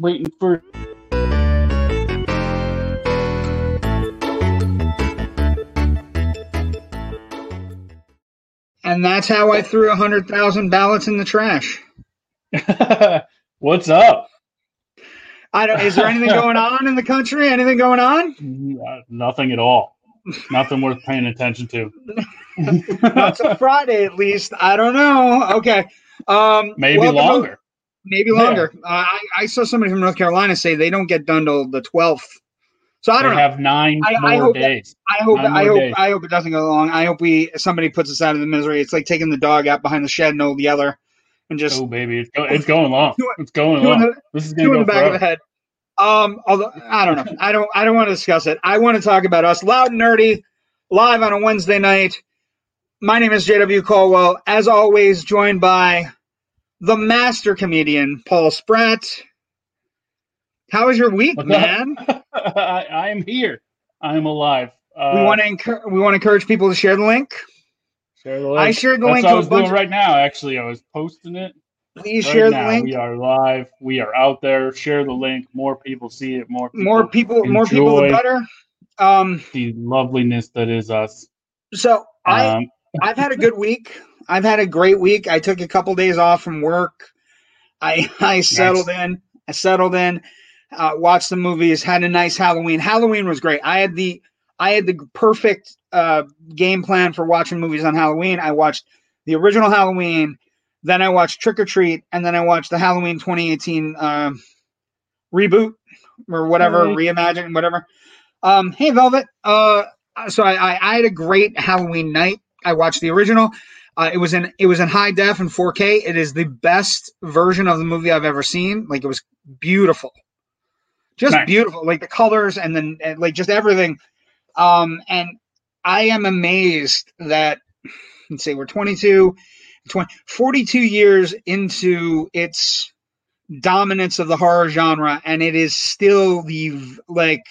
waiting for. And that's how I threw 100,000 ballots in the trash. What's up? I don't, is there anything going on in the country? Anything going on? Uh, nothing at all. Nothing worth paying attention to. Not till Friday, at least. I don't know. Okay. Um, Maybe longer. Maybe longer. Uh, I, I saw somebody from North Carolina say they don't get done till the 12th. So I don't know. have nine I- I more hope that- days. I hope Nine I hope days. I hope it doesn't go long. I hope we somebody puts us out of the misery. It's like taking the dog out behind the shed and old Yeller and just oh baby, it's, go, it's going long. Two- It's going long. the, This is going in to the go back of the head. Um, although I don't know, I don't I don't want to discuss it. I want to talk about us loud and nerdy live on a Wednesday night. My name is JW Caldwell, as always, joined by the master comedian Paul Spratt. How was your week, What's man? I, am here. I am alive. Uh, we want to encourage we want to encourage people to share the link. share the link. I shared the That's link I was doing right now. Actually, I was posting it. Please right share now. the link. We are live. We are out there. Share the link. More people see it. More people more people more people the better um the loveliness that is us. so i Um, i've had a good week i've had a great week. I took a couple days off from work. I i settled in. I settled in uh watched the movies had a nice halloween. Halloween was great. I had the i had the perfect uh game plan for watching movies on halloween. I watched the original halloween then i watched trick or treat and then i watched the halloween 2018 um reboot or whatever Right. reimagine whatever. Um hey velvet uh so I, I i had a great halloween night. I watched the original uh, it was in it was in high def and 4k it is the best version of the movie i've ever seen. Like it was beautiful. Just Nice. beautiful. Like the colors and then and, like just everything. Um and i am amazed that let's say we're 22 20, 42 years into its dominance of the horror genre and it is still the like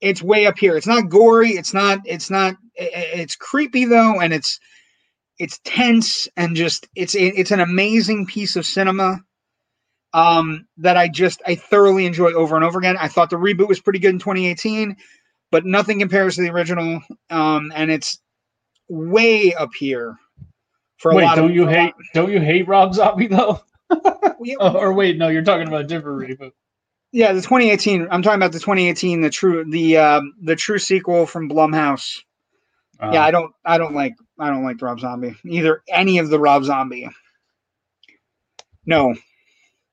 it's way up here. It's not gory. It's not it's not it's creepy though and it's it's tense and just it's it's an amazing piece of cinema um that i just i thoroughly enjoy over and over again i thought the reboot was pretty good in 2018 but nothing compares to the original um and it's way up here for a wait, lot don't of you hate? lot- Don't you hate Rob Zombie though? Yeah, Oh, or wait, no, you're talking about a different reboot. Yeah, the 2018. I'm talking about the 2018, the true, the um, the true sequel from Blumhouse. Uh, yeah, I don't, I don't like, I don't like Rob Zombie either. Any of the Rob Zombie. No,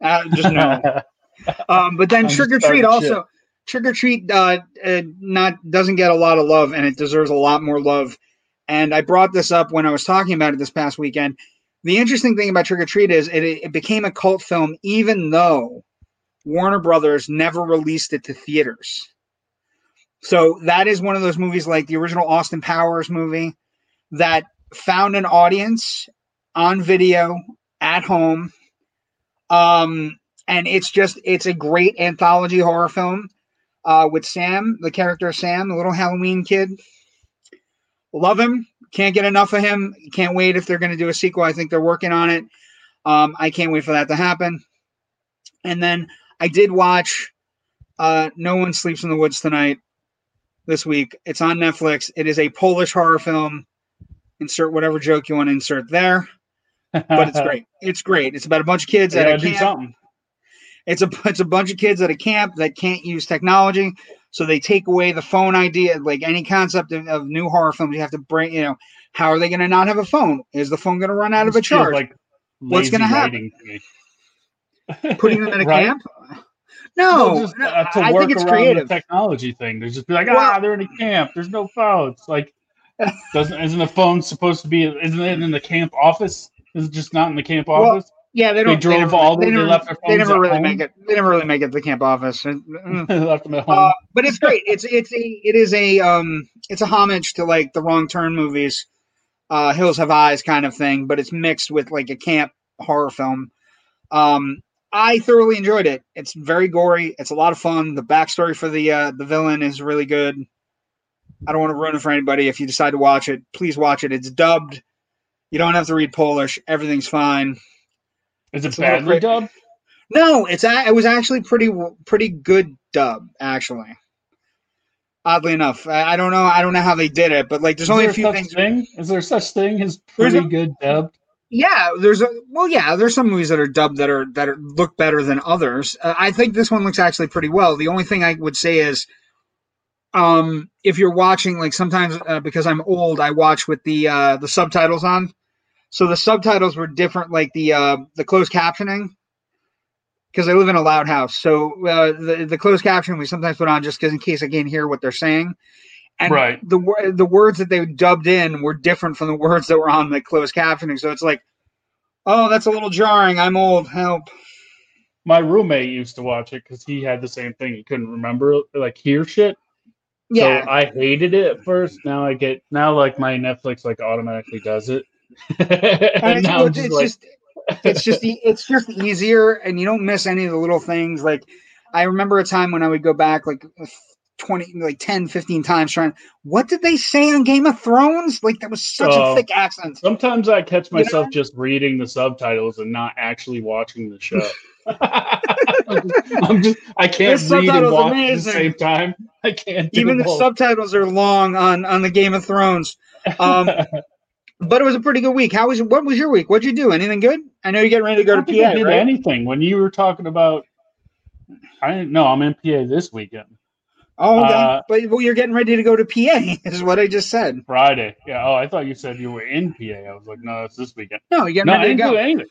uh, just no. um, but then I'm Trick or Treat also. Trick or Treat uh, uh, not doesn't get a lot of love, and it deserves a lot more love. And I brought this up when I was talking about it this past weekend. The interesting thing about Trick or Treat is it, it became a cult film, even though Warner Brothers never released it to theaters. So that is one of those movies like the original Austin Powers movie that found an audience on video at home. Um, and it's just it's a great anthology horror film uh, with Sam, the character Sam, the little Halloween kid. Love him. Can't get enough of him. Can't wait if they're going to do a sequel. I think they're working on it. Um, I can't wait for that to happen. And then I did watch uh, No One Sleeps in the Woods Tonight this week. It's on Netflix. It is a Polish horror film. Insert whatever joke you want to insert there, but it's great. It's great. It's about a bunch of kids They at gotta a do camp. something. It's a it's a bunch of kids at a camp that can't use technology, so they take away the phone idea. Like any concept of, of new horror films, you have to bring. You know, how are they going to not have a phone? Is the phone going to run out of a charge? Like What's happen? writing to me. Putting them in a Right? camp? No, just, uh, to I work think it's around creative. the technology thing. There's just be like, Well- ah, they're in a camp. There's no phones. Like, doesn't isn't the phone supposed to be? Isn't it in the camp office? Is it just not in the camp Well, office? Yeah, they don't. drove never, all the- they never, left their phones They never really home? make it. They never really make it to the camp office. They left them at home. Uh, but it's great. It's it's a it is a um it's a homage to like the Wrong Turn movies, uh, Hills Have Eyes kind of thing, but it's mixed with like a camp horror film. Um, I thoroughly enjoyed it. It's very gory. It's a lot of fun. The backstory for the uh, the villain is really good. I don't want to ruin it for anybody. If you decide to watch it, please watch it. It's dubbed. You don't have to read Polish. Everything's fine. Is it it's badly dubbed? No, it's a, it was actually pretty pretty good dub actually. Oddly enough, I, I don't know. I don't know how they did it, but like, there's Is only there a few such things. Thing? Is there such thing as pretty a- good dubbed? Yeah, there's a well, yeah, there's some movies that are dubbed that are that are, look better than others. Uh, I think this one looks actually pretty well. The only thing I would say is, um, if you're watching, like sometimes uh, because I'm old, I watch with the uh, the subtitles on. So the subtitles were different, like the uh, the closed captioning, because I live in a loud house. So uh, the the closed caption we sometimes put on just because in case I can't hear what they're saying. And Right. the the words that they dubbed in were different from the words that were on the closed captioning. So it's like, oh, that's a little jarring. I'm old. Help. My roommate used to watch it because he had the same thing. He couldn't remember like hear shit. Yeah. So I hated it at first. Now I get now like my Netflix like automatically does it. And it's, now well, just like, it's just it's just easier, and you don't miss any of the little things. Like I remember a time when I would go back like 20 like 10 15 times trying what did they say on game of thrones like that was such Oh. a thick accent sometimes I catch You know? myself just reading the subtitles and not actually watching the show. I'm, just, I'm just I can't This read and watch at the same time. I can't do even the both. subtitles are long on on the game of thrones um but it was a pretty good week how was what was your week what'd you do anything good i know you're getting ready to go I to don't I pa did right anything when you were talking about. I didn't know I'm in PA this weekend, oh okay. uh, but well, you're getting ready to go to pa is what i just said Friday. Yeah. Oh, I thought you said you were in PA. I was like, no, it's this weekend. no you're getting No, ready to didn't do go anything.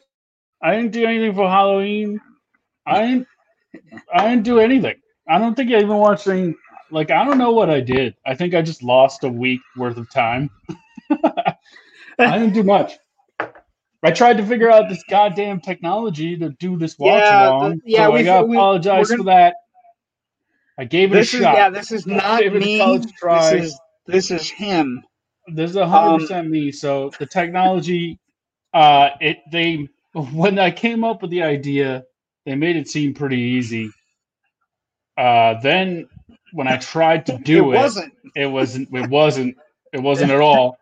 I didn't do anything for Halloween. I didn't. I didn't do anything. I don't think I even watched any. Like I don't know what I did. I think I just lost a week worth of time. I didn't do much. I tried to figure out this goddamn technology to do this watch Yeah, along. yeah, so we- apologize we're for that. I gave it a is shot. yeah this is not Gave it a me this is this is him This is a hundred Um, percent me. So the technology, uh, it they when I came up with the idea, they made it seem pretty easy. Uh, then when I tried to do it it, wasn't it wasn't. It wasn't. It wasn't at all.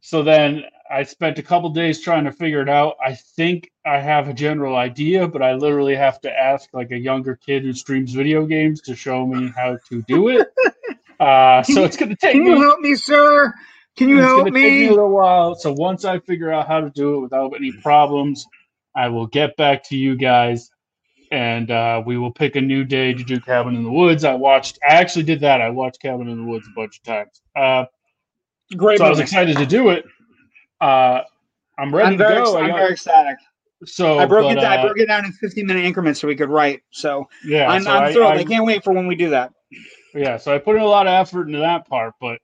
So then I spent a couple days trying to figure it out. I think I have a general idea, but I literally have to ask like a younger kid who streams video games to show me how to do it. Uh, so it's going to take can you me help me sir can you it's help me me a little while. So once I figure out how to do it without any problems, I will get back to you guys, and uh, we will pick a new day to do Cabin in the Woods. I watched. I actually did that. I watched Cabin in the Woods a bunch of times. Uh, great so I was excited to do it. Uh, I'm ready I'm to very, go. ex- I I'm very ecstatic. so I broke but, it. down I uh, broke it down in 15 minute increments so we could write. So yeah, I'm, so I'm thrilled. I- I, can't wait for when we do that. Yeah, so I put in a lot of effort into that part, but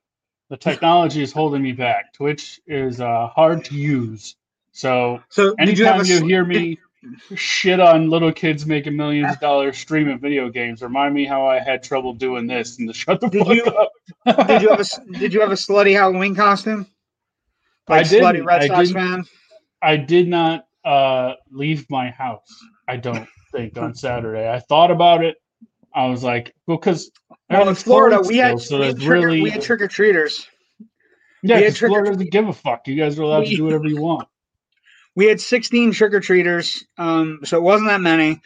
the technology is holding me back. Twitch is uh, hard to use. So So did you anytime have you, hear me shit on little kids making millions of dollars streaming video games, remind me how I had trouble doing this and to shut the Did fuck you- up. Did you have a? Did you have a slutty Halloween costume? I Like slutty didn't. Red I Sox fan. I did not uh, leave my house. I don't think on Saturday. I thought about it. I was like, well, because Well, in Florida, we had, so we had trick, really we had trick or treaters. yeah. we had 'cause Florida doesn't give a fuck. You guys are allowed We- to do whatever you want. We had 16 trick or treaters, um, so it wasn't that many.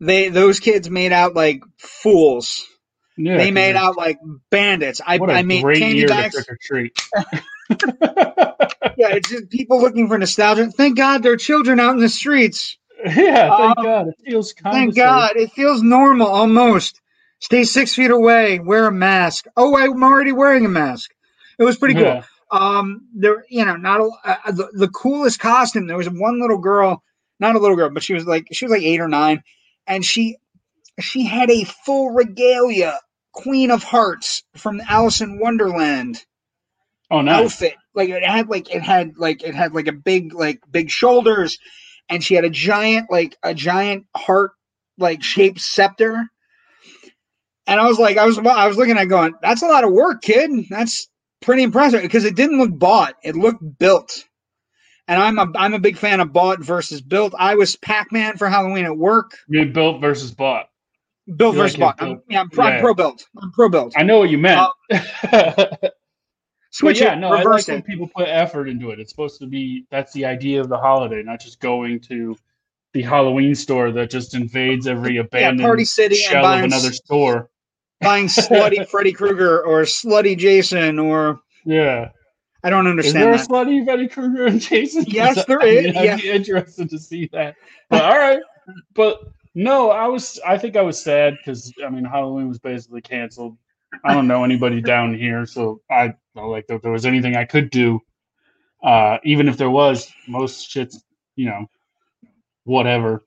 They those kids made out like fools. Yeah, they made out like bandits. I, What a I made great candy year bags. trick or treat. Yeah, it's just people looking for nostalgia. Thank God there are children out in the streets. yeah, thank Um, God. It feels kind Thank God. It feels normal almost. Stay six feet away. Wear a mask. Oh, I'm already wearing a mask. It was pretty cool. Yeah. Um, there, you know, not a, uh, the, the coolest costume. There was one little girl, not a little girl, but she was like she was like eight or nine, and she she had a full regalia, Queen of Hearts from Alice in Wonderland Oh, nice. outfit. Like it had like it had like it had like a big like big shoulders, and she had a giant like a giant heart like shaped scepter. And I was like, I was I was looking at it going, that's a lot of work, kid. That's pretty impressive because it didn't look bought; it looked built. And I'm a I'm a big fan of bought versus built. I was Pac Man for Halloween at work. You mean built versus bought. Built like versus it bought. I'm, yeah, I'm, pro, Yeah. I'm pro built. I'm pro built. I know what you meant. Uh, Switch yeah, it, no, I like reverse when people put effort into it. It's supposed to be that's the idea of the holiday, not just going to the Halloween store that just invades every Yeah, abandoned Party City and shell of another store. Buying slutty Freddy Krueger or slutty Jason or Yeah. I don't Is understand there a slutty Freddy Krueger and Jason? Yes, there I is, mean, I'd yeah. be interested to see that. But all right. But no, I was. I think I was sad because I mean Halloween was basically canceled. I don't know anybody down here, so I felt like if there was anything I could do, uh, even if there was, most shit's you know, whatever.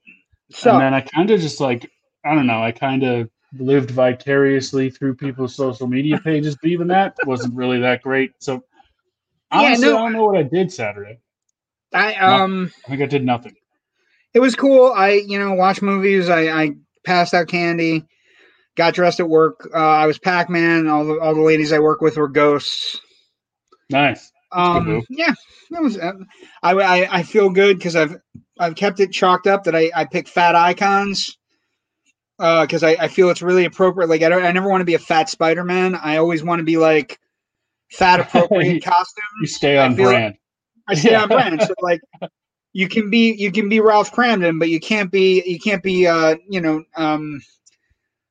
So and then I kind of just like I don't know. I kind of lived vicariously through people's social media pages, but even that wasn't really that great. So Yeah, honestly, no. I don't know what I did Saturday. I um I think I did nothing. it was cool. I you know watched movies. I I passed out candy. Got dressed at work. Uh, I was Pac Man. All the all the ladies I work with were ghosts. Nice. Um, yeah, that was. Uh, I, I I feel good because I've I've kept it chalked up that I I pick fat icons. Because I, I feel it's really appropriate. Like I don't I never want to be a fat Spider Man. I always want to be like fat appropriate costume. You stay on feel- brand. I stay on brand. So like you can be you can be Ralph Kramden, but you can't be you can't be uh you know um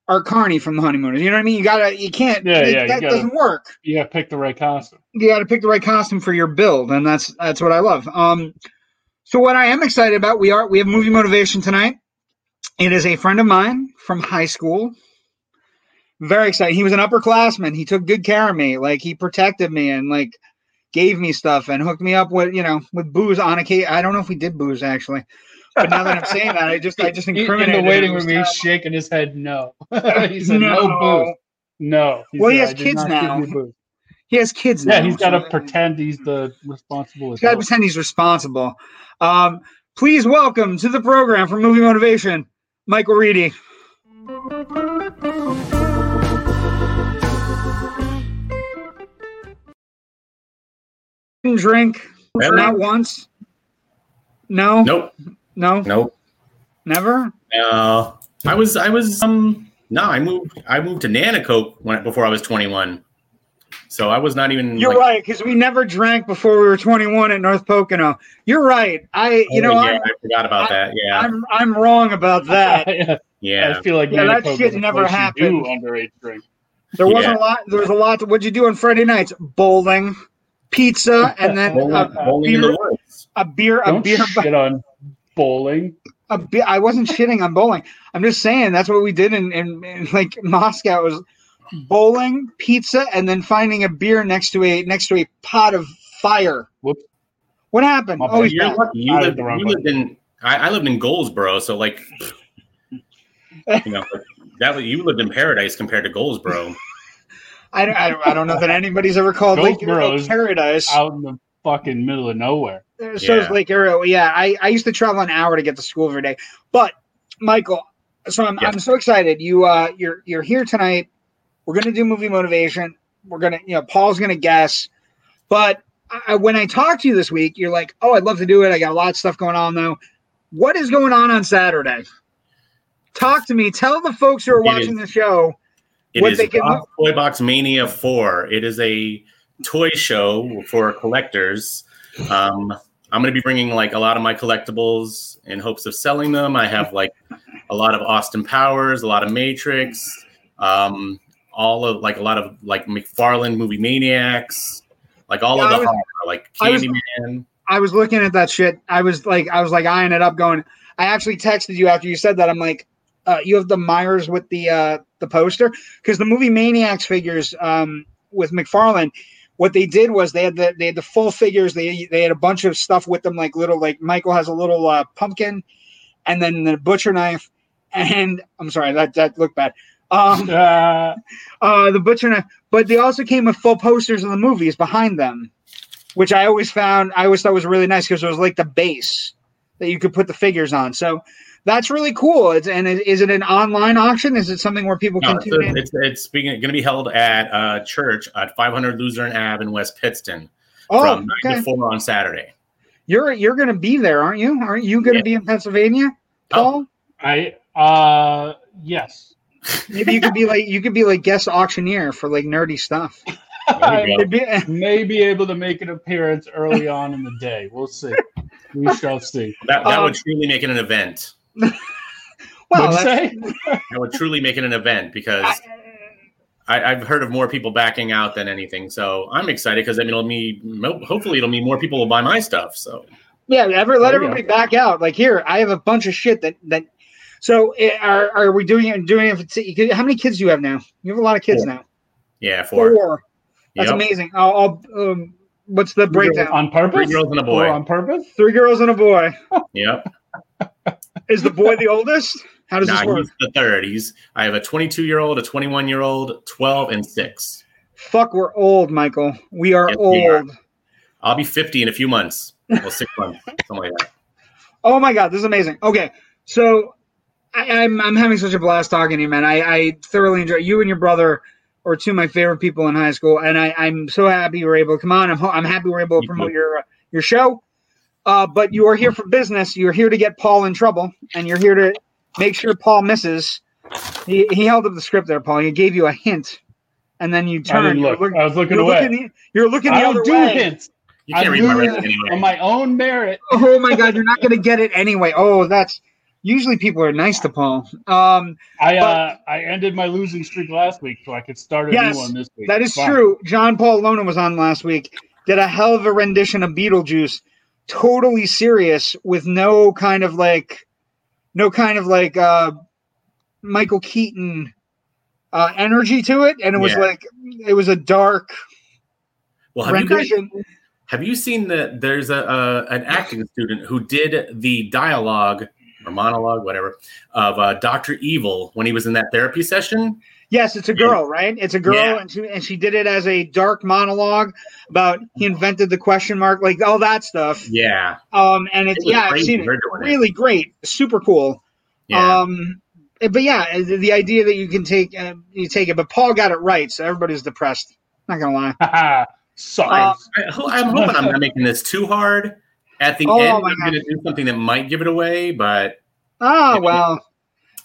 Art Carney from the Honeymooners. You know what I mean? You gotta you can't Yeah, it- yeah, that gotta- doesn't work. You got to pick the right costume. You gotta pick the right costume for your build, and that's that's what I love. Um so what I am excited about, we are we have movie motivation tonight. It is a friend of mine from high school. Very excited. He was an upperclassman. He took good care of me. Like he protected me and like gave me stuff and hooked me up with you know with booze on occasion. I don't know if we did booze actually, but now that I'm saying that, I just I just in the waiting him. It was room, he's shaking his head no. he said No. no, booze. No. Well, he has kids now. He has kids now. Yeah, he's got to so- pretend he's the responsible. He's got to pretend he's responsible. Um, please welcome to the program for Movie Motivation, Michael Reedy. Didn't drink Never. not once. No, Nope. no, Nope. never. Uh, I was I was um no I moved I moved to Nanticoke when before I was 21. So I was not even You're like, right because we never drank before we were 21 at North Pocono. You're right. I, you oh, know, yeah, I'm, I forgot about that. Yeah. I'm, I'm wrong about that. yeah. Yeah. I feel like Yeah, that Nanticoke shit never place happened. Underage drink. There wasn't Yeah. a lot. There was a lot. What'd you do on Friday nights? Bowling, pizza, and then Bowling, a, bowling in beer, the woods. a beer. A Don't beer. shit on bowling. A beer. I wasn't shitting on bowling. I'm just saying that's what we did in, in, in like Moscow was bowling, pizza, and then finding a beer next to a next to a pot of fire. Whoops. What happened? My Oh, You're back. You I lived, did the wrong you lived in I, I lived in Gouldsboro, so like you know that you lived in paradise compared to Gouldsboro. I, don't- I, don't- I don't know that anybody's ever called Lake Gouldsboro Erie Paradise. Out in the fucking middle of nowhere. So is Yeah. Lake Erie. Yeah, I, I used to travel an hour to get to school every day. But Michael, so I'm, Yeah. I'm so excited. You uh you're you're here tonight. We're gonna do movie motivation. We're gonna you know Paul's gonna guess. But I, when I talked to you this week, you're like, oh, I'd love to do it. I got a lot of stuff going on though. What is going on on Saturday? Talk to me. Tell the folks who are It watching is- the show. It What is they can Box Toy Box Mania 4. It is a toy show for collectors. Um, I'm going to be bringing like a lot of my collectibles in hopes of selling them. I have like a lot of Austin Powers, a lot of Matrix, um, all of like a lot of like McFarlane movie maniacs, like all Yeah, of the was- horror, like I Candyman. I was looking at that shit. I was like, I was like eyeing it up, going. I actually texted you after you said that. I'm like, uh, you have the Myers with the uh, the poster because the movie Maniacs figures um, with McFarlane. What they did was they had the they had the full figures. They they had a bunch of stuff with them, like little like Michael has a little uh, pumpkin, and then the butcher knife. And I'm sorry that that looked bad. Um, Uh, uh, the butcher knife, but they also came with full posters of the movies behind them, which I always found I always thought was really nice because it was like the base that you could put the figures on. So that's really cool. It's, and is is it an online auction? Is it something where people No, can it's, tune in? it's, it's going to be held at uh, church at 500 Luzerne Ave in West Pittston Oh, from 9 okay. to 4 on Saturday. You're you're going to be there, aren't you? Aren't you going to Yeah. be in Pennsylvania, Paul? I uh yes. Maybe you could be like you could be like guest auctioneer for like nerdy stuff. There I be- may be able to make an appearance early on in the day. We'll see. We shall see. That, that Um, would truly make it an event. Well, What'd you say? That would truly make it an event because I, I've heard of more people backing out than anything. So I'm excited because I mean, it'll mean hopefully it'll mean more people will buy my stuff. So Yeah, ever let There you everybody back out. Like here, I have a bunch of shit that that. So eh, are are we doing it? Doing it? For t- how many kids do you have now? You have a lot of kids Four. now. yeah, four. Four. That's Yep. amazing. I'll, I'll um, what's the breakdown? On purpose? Three girls and a Or boy. on purpose? Three girls and a boy. Yep. Is the boy the oldest? How does Nah, this work? he's the third. He's I have a 22 year old, a 21 year old, 12, and six. Fuck, we're old, Michael. We are Yes, we are. old. I'll be 50 in a few months. Well, six months, something like that. Oh my god, this is amazing. Okay, so I, I'm I'm having such a blast talking to you, man. I, I thoroughly enjoy you and your brother are two of my favorite people in high school, and I, I'm so happy we're able to come on. I'm I'm happy we're able to promote your your show. Uh, but you are here for business. You're here to get Paul in trouble, and you're here to make sure Paul misses. He, he held up the script there, Paul. He gave you a hint, and then you I turned. didn't look. looking, I was looking you're away. looking, the, you're looking the I other don't do way. hints. You can't I read my do it anyway. on my own merit. Oh my god, you're not going to get it anyway. Oh, that's usually people are nice to Paul. Um, I uh, I ended my losing streak last week, so I could start a Yes, new one this week. that is Fine. true. John Paul Lona was on last week. Did a hell of a rendition of Beetlejuice, totally serious with no kind of like, no kind of like uh, Michael Keaton uh, energy to it, and it was Yeah. like it was a dark Well, have you guys have you seen that? There's a, a an acting student who did the dialogue or monologue, whatever, of uh, Doctor Evil when he was in that therapy session. Yes, it's a girl, right? It's a girl, Yeah. and she and she did it as a dark monologue about he invented the question mark, like all that stuff. Yeah, Um, and it's It yeah, I've seen it. doing it. Really great, super cool. yeah. Um, but yeah, the, the idea that you can take uh, you take it, but Paul got it right, so everybody's depressed. Not gonna lie. Sorry. Uh, I, I'm hoping I'm not making this too hard. At the Oh, end, I'm God. going to do something that might give it away, but Ah, Yeah. well,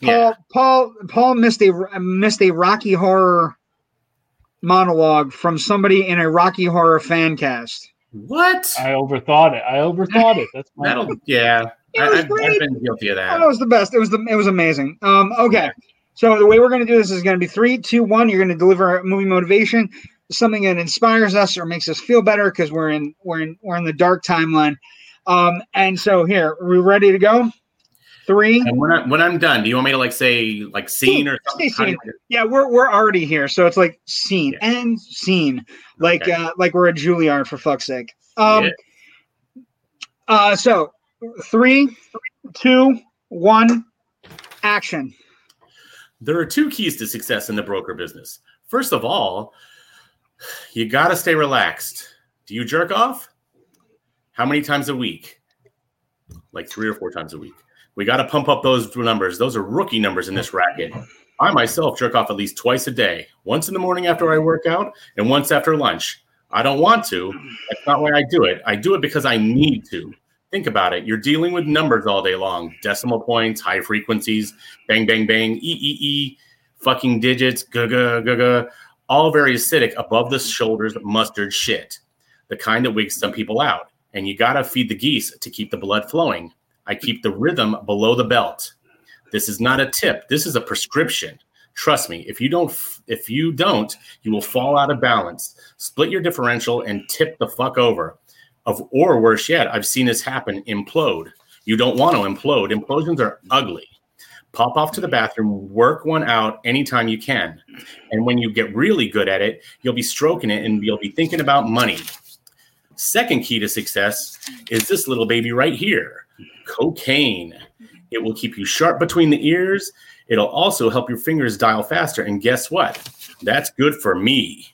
Paul, yeah, Paul, Paul missed a missed a Rocky Horror monologue from somebody in a Rocky Horror fan cast. what? I overthought it. I overthought it. That's my That'll yeah. It I, was I've, great. I've been guilty of Oh, that. it was the best. It was the it was amazing. Um, okay, so the way we're going to do this is going to be three, two, one. You're going to deliver a movie motivation, something that inspires us or makes us feel better because we're in we're in we're in the dark timeline. Um, and so here, are we ready to go? Three. And when, I, when I'm done, do you want me to like say like scene or something? You- Yeah, we're we're already here, so it's like scene Yeah. and scene, like Okay. uh, like we're at Juilliard for fuck's sake. Um, Yeah. uh, so three, two, one, action. There are two keys to success in the broker business. First of all, you got to stay relaxed. Do you jerk off? How many times a week? Like three or four times a week. We got to pump up those numbers. Those are rookie numbers in this racket. I myself jerk off at least twice a day, once in the morning after I work out and once after lunch. I don't want to. That's not why I do it. I do it because I need to. Think about it. You're dealing with numbers all day long decimal points, high frequencies, bang, bang, bang, e, e, e, fucking digits, ga, ga, ga, ga, all very acidic, above the shoulders mustard shit. The kind that wigs some people out. And you got to feed the geese to keep the blood flowing. I keep the rhythm below the belt. This is not a tip. This is a prescription. Trust me, if you don't if you don't, you will fall out of balance. Split your differential and tip the fuck over. Of or worse yet, I've seen this happen, implode. You don't want to implode. Implosions are ugly. Pop off to the bathroom, work one out anytime you can. And when you get really good at it, you'll be stroking it and you'll be thinking about money. Second key to success is this little baby right here cocaine. It will keep you sharp between the ears. It'll also help your fingers dial faster. And guess what? That's good for me.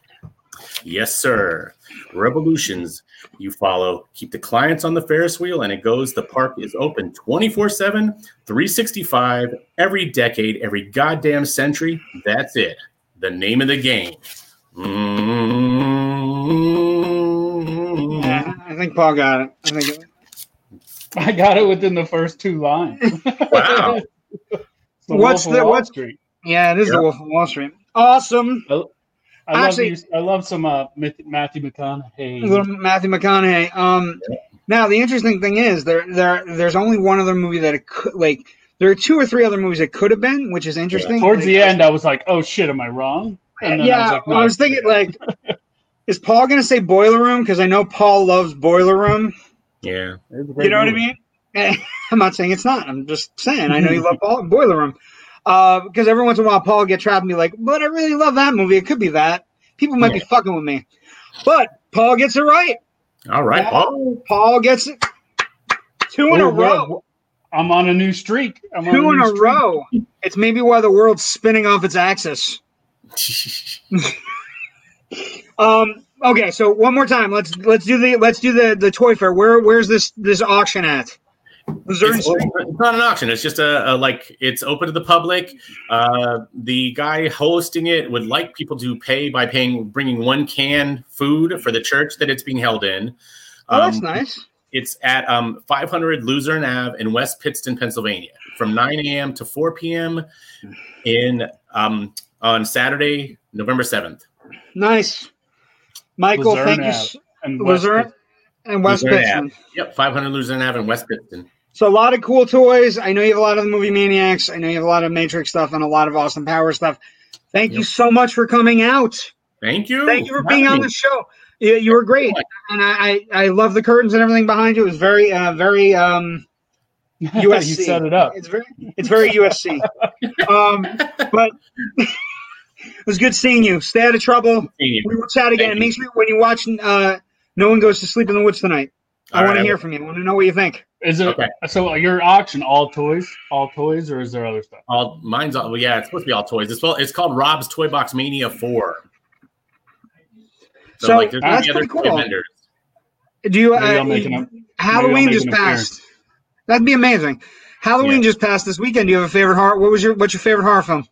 Yes, sir. Revolutions you follow. Keep the clients on the Ferris wheel, and it goes. The park is open 24 7, 365, every decade, every goddamn century. That's it. The name of the game. Mm-hmm. Yeah, I think Paul got it. I think. I got it within the first two lines. Wow. The What's Wolf of the- Wall what's- Street? Yeah, it is Yeah. the Wolf of Wall Street. Awesome. I Actually- love you. I love some uh, Matthew McConaughey. little Matthew McConaughey. Um, now the interesting thing is there there there's only one other movie that it could like. There are two or three other movies it could have been, which is interesting. Towards Like, the end, I was like, "Oh shit, am I wrong?" And then yeah, I was like, well, I was thinking like, is Paul gonna say Boiler Room? Because I know Paul loves Boiler Room. Yeah. It's a great You know what I mean? I'm not saying it's not. I'm just saying I know you love Paul Boiler Room. Uh, because every once in a while Paul will get trapped and be like, but I really love that movie. It could be that. People might be fucking with me. But Paul gets it right. All right. Paul. Paul gets it. Two in a row. we're- I'm on a new streak. I'm on Two in new a streak. row. It's maybe why the world's spinning off its axis. Um. Okay. So one more time. Let's let's do the let's do the the toy fair. Where where's this this auction at? It's, it's not an auction. It's just a, a like it's open to the public. Uh, the guy hosting it would like people to pay by paying bringing one can food for the church that it's being held in. Oh, that's Um, nice. It's at um, 500 Luzerne Ave in West Pittston, Pennsylvania, from 9 a.m. to 4 p.m. in um, on Saturday, November 7th. Nice. Michael, Luzerne thank you. Ave. And West Luzerne and West Luzerne Pittston. Yep, 500 Luzerne Ave in West Pittston. So a lot of cool toys. I know you have a lot of the movie maniacs. I know you have a lot of Matrix stuff and a lot of Austin Power stuff. Thank you so much for coming out. Thank you. Thank you for having being on the show. You, you were great, and I, I I love the curtains and everything behind you. It was very uh, very um you set it up. It's very it's very USC. um, but it was good seeing you. Stay out of trouble. We will chat again. Thank And make sure when you watch uh, No One Goes to Sleep in the Woods tonight. I All want to hear from you. I want to know what you think. Is it Okay. so? Your auction all toys, all toys, or is there other stuff? All mine's all well, yeah, it's supposed to be all toys. It's well, it's called Rob's Toy Box Mania 4. So, So, like there's gonna that's other pretty cool. vendors. Do you? Uh, I'll make an- maybe Halloween just passed. That'd be amazing. Halloween Yeah. just passed this weekend. Do you have a favorite horror? What was your What's your favorite horror film?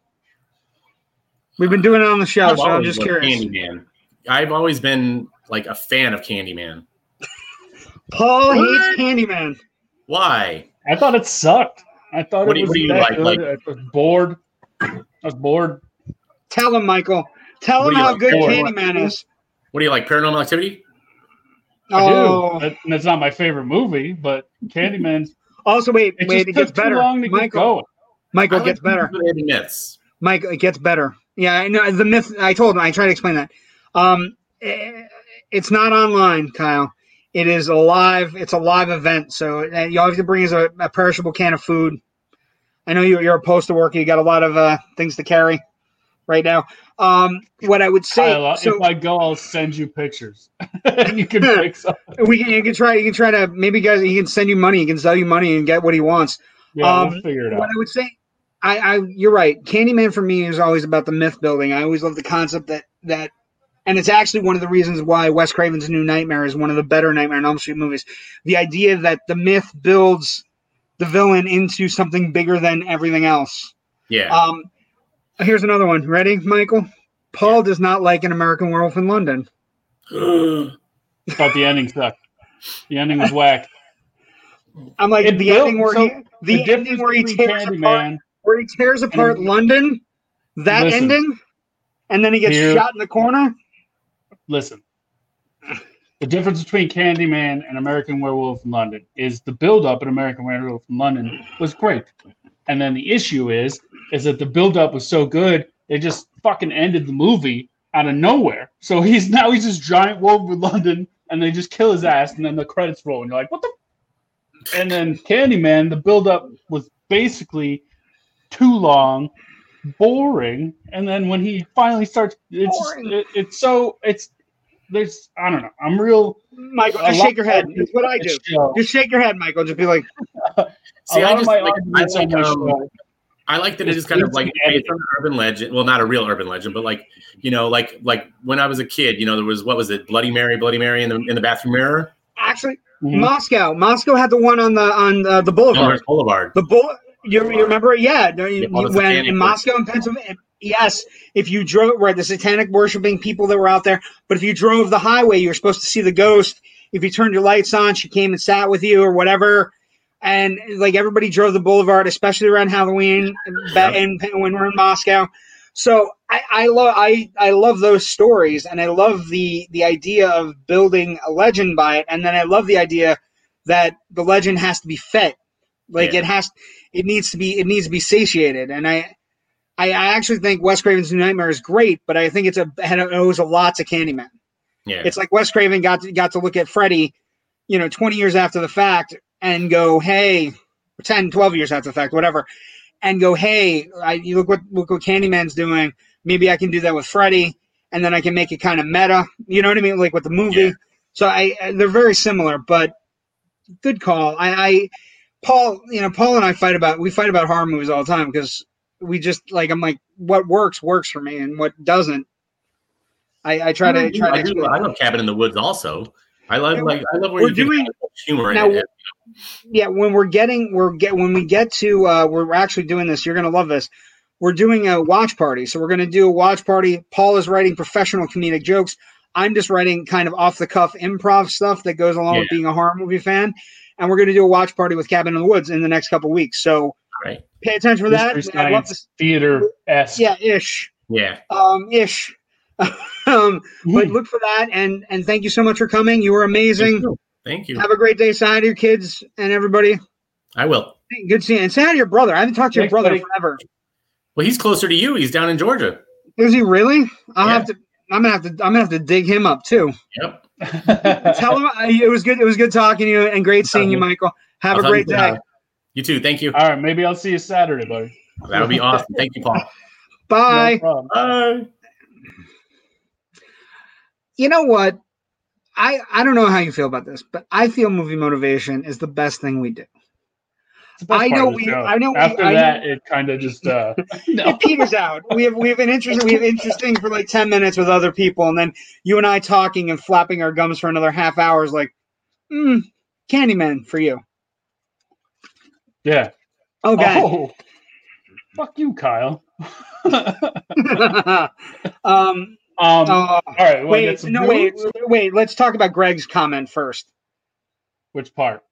We've been doing it on the show, I've so I'm just curious. Candyman. I've always been like a fan of Candyman. Paul What? hates Candyman. Why? I thought it sucked. I thought What it do was what do you that like, good. like- I was bored. I was bored. Tell him, Michael. Tell him how like, good Thor? Candyman is. What do you like? Paranormal Activity? I Oh, do. That- That's not my favorite movie, but Candyman. also wait, It wait, just it took gets too better. long to get Michael, going. Michael I gets like better. Myths. Mike, it gets better. Yeah, I know the myth. I told him. I tried to explain that. Um, eh, it's not online, Kyle. It is a live. It's a live event. So uh, you all have to bring is a, a perishable can of food. I know you, you're a postal worker. You got a lot of uh, things to carry right now. Um, what I would say. Kyle, so if I go, I'll send you pictures, and you can pick some. we can, you can try. You can try to maybe guys. He can send you money. He can sell you money and get what he wants. Yeah, Um, we'll figure it What out. I would say, I, I you're right. Candyman for me is always about the myth building. I always love the concept that that, and it's actually one of the reasons why Wes Craven's New Nightmare is one of the better Nightmare on Elm Street movies. The idea that the myth builds the villain into something bigger than everything else. Yeah. Um, here's another one. Ready, Michael? Paul does not like an American Werewolf in London. Thought the ending sucked. The ending was whack. I'm like It the built- ending where so he the, ending difference where he tears apart Candyman. Where he tears apart And- London, that Listen. ending, and then he gets Here- shot in the corner. Listen, the difference between Candyman and American Werewolf in London is the build-up in American Werewolf in London was great, and then the issue is is that the build-up was so good they just fucking ended the movie out of nowhere. So he's now he's this giant wolf in London, and they just kill his ass, and then the credits roll, and you're like, what the? And then Candyman, the build-up was basically too long, boring, and then when he finally starts, it's just, it, it's so it's there's I don't know. I'm real. Michael, just shake your head. of That's what I do. show- Just shake your head, Michael. Just be like, See, I just like, I arguments like, um, I like that it It's kind of like on based editing. on an urban legend. Well, not a real urban legend, but like you know, like like when I was a kid, you know, there was what was it, Bloody Mary, Bloody Mary in the in the bathroom mirror, actually, Mhm. Moscow. Moscow had the one on the on uh, the boulevard. Elmhurst Boulevard. The bull. You, you remember it? Yeah. no, you- Yeah, when in Moscow and Pennsylvania. Yes, if you drove right, the satanic worshiping people that were out there. But if you drove the highway, you were supposed to see the ghost. If you turned your lights on, she came and sat with you or whatever. And like everybody drove the boulevard, especially around Halloween, Yeah. and when we're in Moscow. So I, I love I, I love those stories and I love the the idea of building a legend by it and then I love the idea that the legend has to be fed. Like Yeah. it has it needs to be it needs to be satiated. And I I, I actually think Wes Craven's New Nightmare is great, but I think it's a it owes a lot to Candyman. Yeah. It's like Wes Craven got to, got to look at Freddy, you know, 20 years after the fact and go, hey, 10, 12 years after the fact, whatever, and go, hey, I, you look what look what Candyman's doing. Maybe I can do that with Freddy, and then I can make it kind of meta. You know what I mean? Like with the movie. Yeah. So I they're very similar, but good call. I, I Paul, you know, Paul and I fight about we fight about horror movies all the time because we just like I'm like what works works for me and what doesn't. I, I try to try I, to do, I love Cabin in the Woods also. I love like I love where we're doing- humor now, yeah when we're getting we're get when we get to uh we're actually doing this you're gonna love this. We're doing a watch party so we're gonna do a watch party. Paul is writing professional comedic jokes. I'm just writing kind of off the cuff improv stuff that goes along with being a horror movie fan and we're gonna do a watch party with cabin in the woods in the next couple weeks so Right. pay attention for that Mystery I'd Science Theater S. yeah ish Yeah. um ish um but look for that and and thank you so much for coming you were amazing Thank you. Thank you. have a great day side your kids and everybody I will. Good seeing you. And say hi to your brother. I haven't talked to your Thanks, brother buddy. forever. Well, he's closer to you. He's down in Georgia. Is he really? I'll Yeah. have to. I'm gonna have to. I'm gonna have to dig him up too. Yep. Tell him it was good. It was good talking to you and great seeing you, Michael. Have I'll a great you, day. uh, You too. Thank you. All right, maybe I'll see you Saturday, buddy. That would be awesome. Thank you, Paul. Bye. No. Bye. you know what? I I don't know how you feel about this, but I feel movie motivation is the best thing we do. It's the best I part know of the we- show. I know we- After know- that, it kind of just uh, no. It peters out. We have we have an interest. We have interesting for like ten minutes with other people, and then you and I talking and flapping our gums for another half hour is like, mm, Candyman for you. yeah. Okay. Oh, fuck you, Kyle. um. Um, uh, all right. Wait. No. Wait. Wait. Let's talk about Greg's comment first. Which part?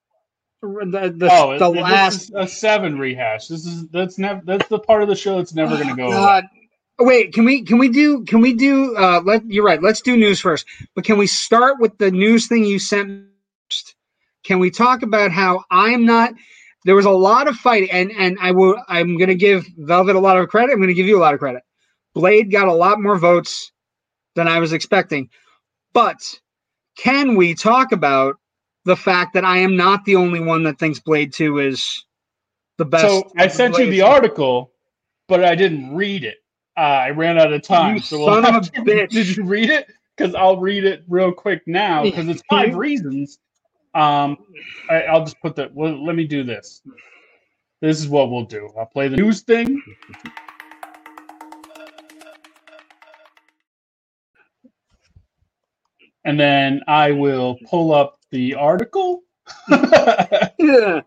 The the, oh, the this last. a seven rehash. This is that's never that's the part of the show that's never going to go. away. Wait, can we can we do can we do uh let you're right, let's do news first. But can we start with the news thing you sent first? Can we talk about how I'm not there was a lot of fighting and and I will I'm gonna give Velvet a lot of credit. I'm gonna give you a lot of credit. Blade got a lot more votes than I was expecting. But can we talk about the fact that I am not the only one that thinks Blade 2 is the best? So I sent you the Blade- article, but I didn't read it. Uh, I ran out of time. You so we'll son of a to- bitch. Did you read it? Because I'll read it real quick now because it's five reasons. Um, I, I'll just put that. Well, let me do this. This is what we'll do. I'll play the news thing. And then I will pull up the article. Yeah.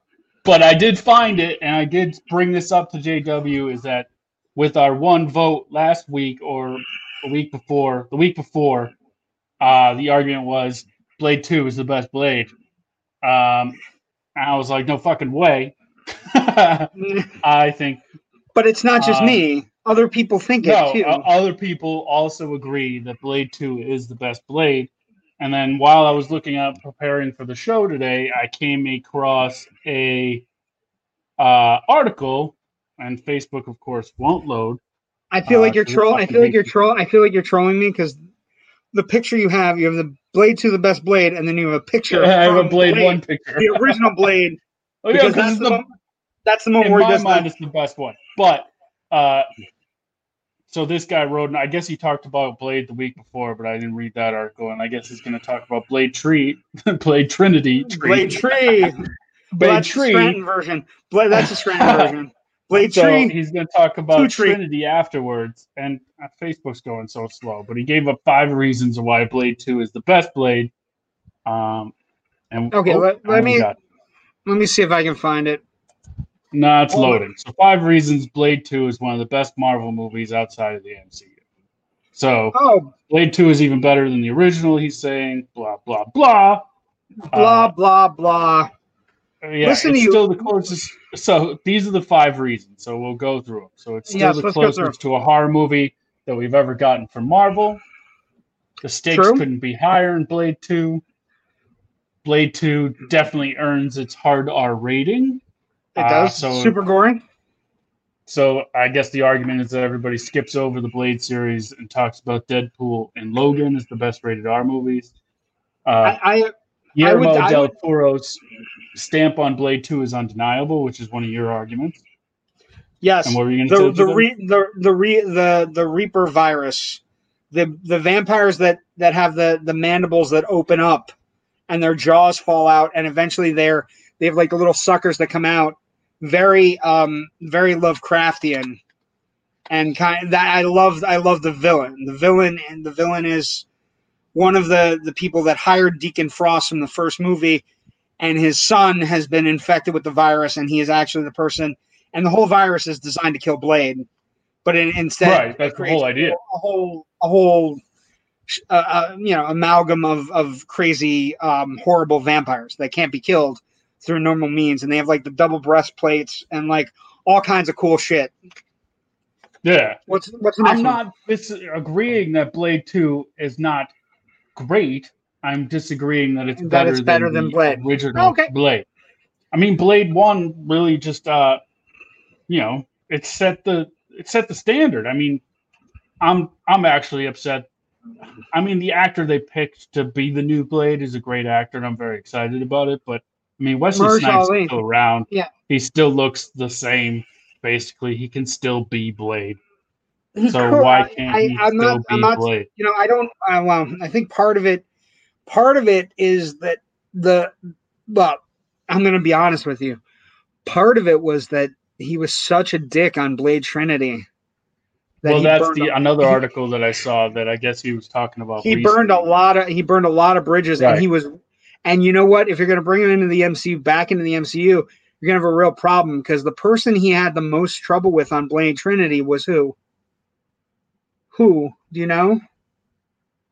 but I did find it, and I did bring this up to JW. Is that with our one vote last week or the week before, the week before, uh, the argument was Blade Two is the best Blade. Um, I was like, no fucking way. I think But it's not just Um, me. Other people think no. it too. o- other people also agree that Blade Two is the best Blade. And then while I was looking up preparing for the show today, I came across a uh, article, and Facebook, of course, won't load. I feel uh, like you're so trolling. I feel like you're you. trolling. I feel like you're trolling me because the picture you have, you have the Blade to the best Blade, and then you have a picture. I have a from Blade One picture. the original Blade. oh, yeah, because that's the, the, moment, that's the moment in where my mind, it's the best one. But uh, so this guy wrote, and I guess he talked about Blade the week before, but I didn't read that article, and I guess he's going to talk about Blade Tree, Blade Trinity, Blade Tree. Well, Blade the Tree. Scranton version. Blade, that's a Scranton version. Blade so Tree. he's going to talk about Two tree. Trinity afterwards, and uh, Facebook's going so slow. But he gave up five reasons why Blade Two is the best Blade. Um, and Okay, let- let me- Let me see if I can find it. No, it's loading. So five reasons Blade Two is one of the best Marvel movies outside of the MCU. So Oh, Blade Two is even better than the original. He's saying blah blah blah. blah Uh, blah blah. Yeah, Listen to it's you. still the closest. So these are the five reasons. So we'll go through them. So it's still Yes, the let's go through 'em. closest to a horror movie that we've ever gotten from Marvel. The stakes True. couldn't be higher in Blade Two. Blade Two definitely earns its hard R rating. It Uh, does. so- Super gory. So I guess the argument is that everybody skips over the Blade series and talks about Deadpool and Logan as the best rated R movies. Uh, I, I Guillermo I del would- Toro's stamp on Blade Two is undeniable, which is one of your arguments. yes. And what were you going to the say? the re, the the re, the the Reaper virus, the the vampires that that have the the mandibles that open up, and their jaws fall out, and eventually they're they have like the little suckers that come out. Very um very Lovecraftian, and kind of that I love I love the villain. The villain and the villain is one of the the people that hired Deacon Frost from the first movie, and his son has been infected with the virus, and he is actually the person and the whole virus is designed to kill Blade, but in, instead, Right, that's the whole idea. A whole, a whole, uh, uh, you know, amalgam of of crazy, um, horrible vampires that can't be killed through normal means, and they have like the double breastplates and like all kinds of cool shit. Yeah, What's what's the next I'm one? not disagreeing that Blade Two is not great. I'm disagreeing that it's That better, it's better than the Blade. original Okay. Blade. I mean, Blade One really just, uh, you know, it set the it set the standard. I mean, I'm I'm actually upset. I mean, the actor they picked to be the new Blade is a great actor, and I'm very excited about it. But I mean, Wesley Snipes is still around. Yeah. he still looks the same. Basically, he can still be Blade. So why can't I, he I'm still not. be I'm not. Blade? You know, I don't. Uh, well, I think part of it, part of it is that the. Well, I'm going to be honest with you. Part of it was that he was such a dick on Blade Trinity. that Well, that's the another article that I saw that I guess he was talking about. he burned a lot of he burned a lot of bridges and he was and you know what? If you're going to bring him into the MCU back into the MCU you're going to have a real problem because the person he had the most trouble with on Blade Trinity was who? Who? Do you know?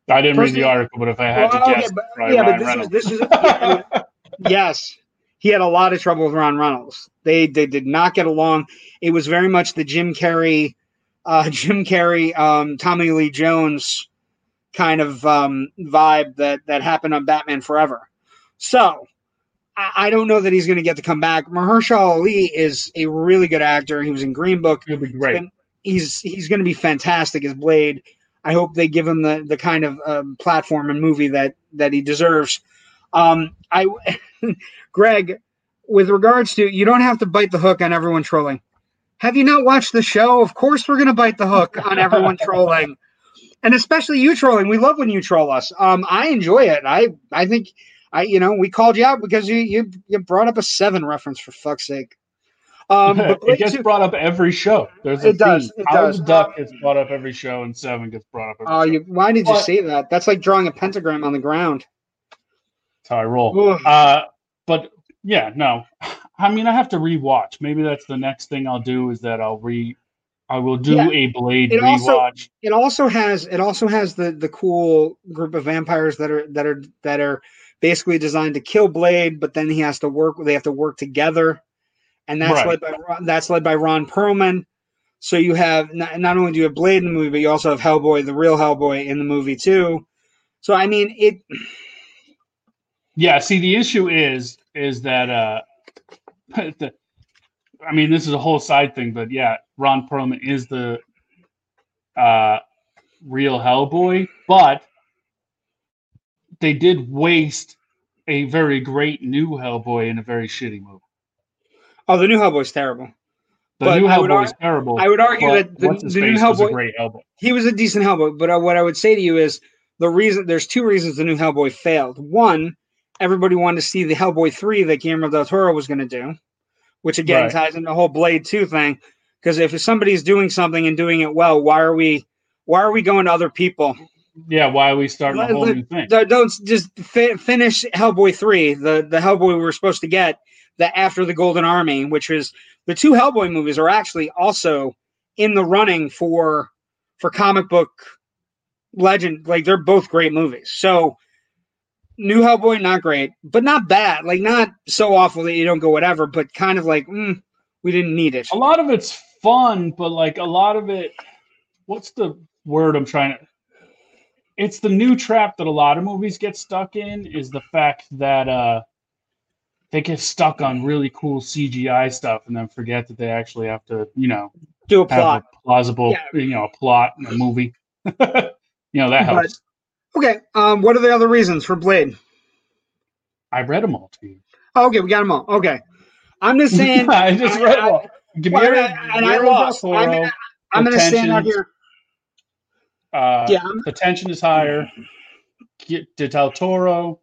I didn't read the article, but if I had Well, to okay, guess, but- probably yeah but this Reynolds. is this is yeah, yes. He had a lot of trouble with Ryan Reynolds. They they did not get along. It was very much the Jim Carrey uh Jim Carrey um Tommy Lee Jones kind of um vibe that that happened on Batman Forever so I, I don't know that he's going to get to come back Mahershala Ali is a really good actor he was in Green Book He'll be great. he's he's going to be fantastic as Blade. I hope they give him the the kind of um, platform and movie that that he deserves. Um, I, Greg, with regards to you don't have to bite the hook on everyone trolling. Have you not watched the show? Of course, we're going to bite the hook on everyone trolling, and especially you trolling. We love when you troll us. Um, I enjoy it. I I think I you know we called you out because you you, you brought up a seven reference for fuck's sake. Um, but it gets two- brought up every show. There's a It does, it Howard does. Duck gets brought up every show, and Seven gets brought up Oh, show. you, why did you But- say that? That's like drawing a pentagram on the ground. That's how I roll. Uh, but yeah, no. I mean, I have to rewatch. Maybe that's the next thing I'll do is that I'll re, I will do Yeah. a Blade It also- rewatch. It also has it also has the the cool group of vampires that are that are that are basically designed to kill Blade, but then he has to work. They have to work together, and that's Right. led by Ron, that's led by Ron Perlman. So you have not, not only do you have Blade in the movie, but you also have Hellboy, the real Hellboy, in the movie too. So I mean, it Yeah. See, the issue is is that uh, the, I mean, this is a whole side thing, but yeah, Ron Perlman is the uh, real Hellboy, but they did waste a very great new Hellboy in a very shitty movie. oh, the new Hellboy's terrible. The But new Hellboy is terrible. I would argue that the, the new face was a Hellboy great Hellboy. he was a decent Hellboy, but uh, what I would say to you is the reason there's two reasons the new Hellboy failed. One, everybody wanted to see the Hellboy three that Guillermo del Toro was going to do, which again Right. ties into the whole Blade two thing. Because if somebody's doing something and doing it well, why are we why are we going to other people? Yeah, why are we starting a whole let- new thing? Don't don't just fi- finish Hellboy three, the the Hellboy we were supposed to get the after the Golden Army, which is the two Hellboy movies are actually also in the running for for comic book legend. Like they're both great movies. So New Hellboy, not great, but not bad. Like not so awful that you don't go whatever, but kind of like mm, we didn't need it. A lot of it's fun, but like a lot of it, what's the word I'm trying to? It's the new trap that a lot of movies get stuck in is the fact that uh they get stuck on really cool CGI stuff and then forget that they actually have to, you know, Do a have plot. a plausible, Yeah. you know, a plot in a movie. you know, that But- helps. Okay. Um, what are the other reasons for Blade? I read them all to you. Oh, okay, we got them all. Okay. I'm just saying. I just I- read them all. Give well, me I- and I lost. I'm gonna- I'm going to stand out here. Uh, Yeah. The tension is higher. Get to Del Toro.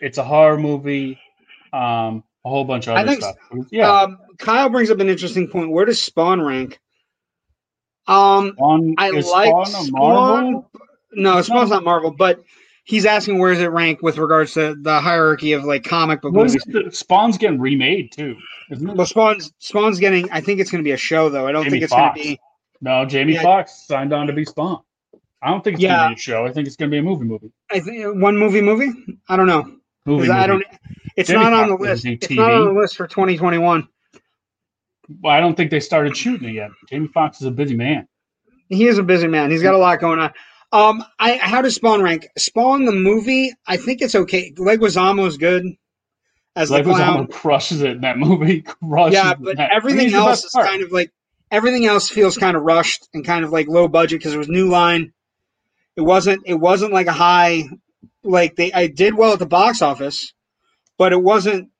It's a horror movie. Um, a whole bunch of I other think- stuff. Yeah, Um, Kyle brings up an interesting point. Where does Spawn rank? Um, Spawn, I like Spawn Spawn. No, Spawn's No. not Marvel, but he's asking where does it rank with regards to the hierarchy of like comic book What movies. that- Spawn's getting remade too, isn't it? Well, Spawn's Spawn's getting. I think it's going to be a show though. I don't Jamie think it's going to be. No, Jamie Yeah. Foxx signed on to be Spawn. I don't think it's Yeah. gonna be a show. I think it's gonna be a movie movie. I think one movie movie. I don't know. Movie I don't. It's Jamie not on the list. It's not on the list for 2021. Well, I don't think they started shooting it yet. Jamie Foxx is a busy man. He is a busy man. He's got a lot going on. Um, I how does Spawn rank? Spawn the movie. I think it's okay. Leguizamo's good as the clown. Leguizamo crushes it in that movie. Crushes Yeah, but everything else is part. kind of like everything else feels kind of rushed and kind of like low budget because it was New Line. It wasn't. It wasn't like a high. Like they, I did well at the box office, but it wasn't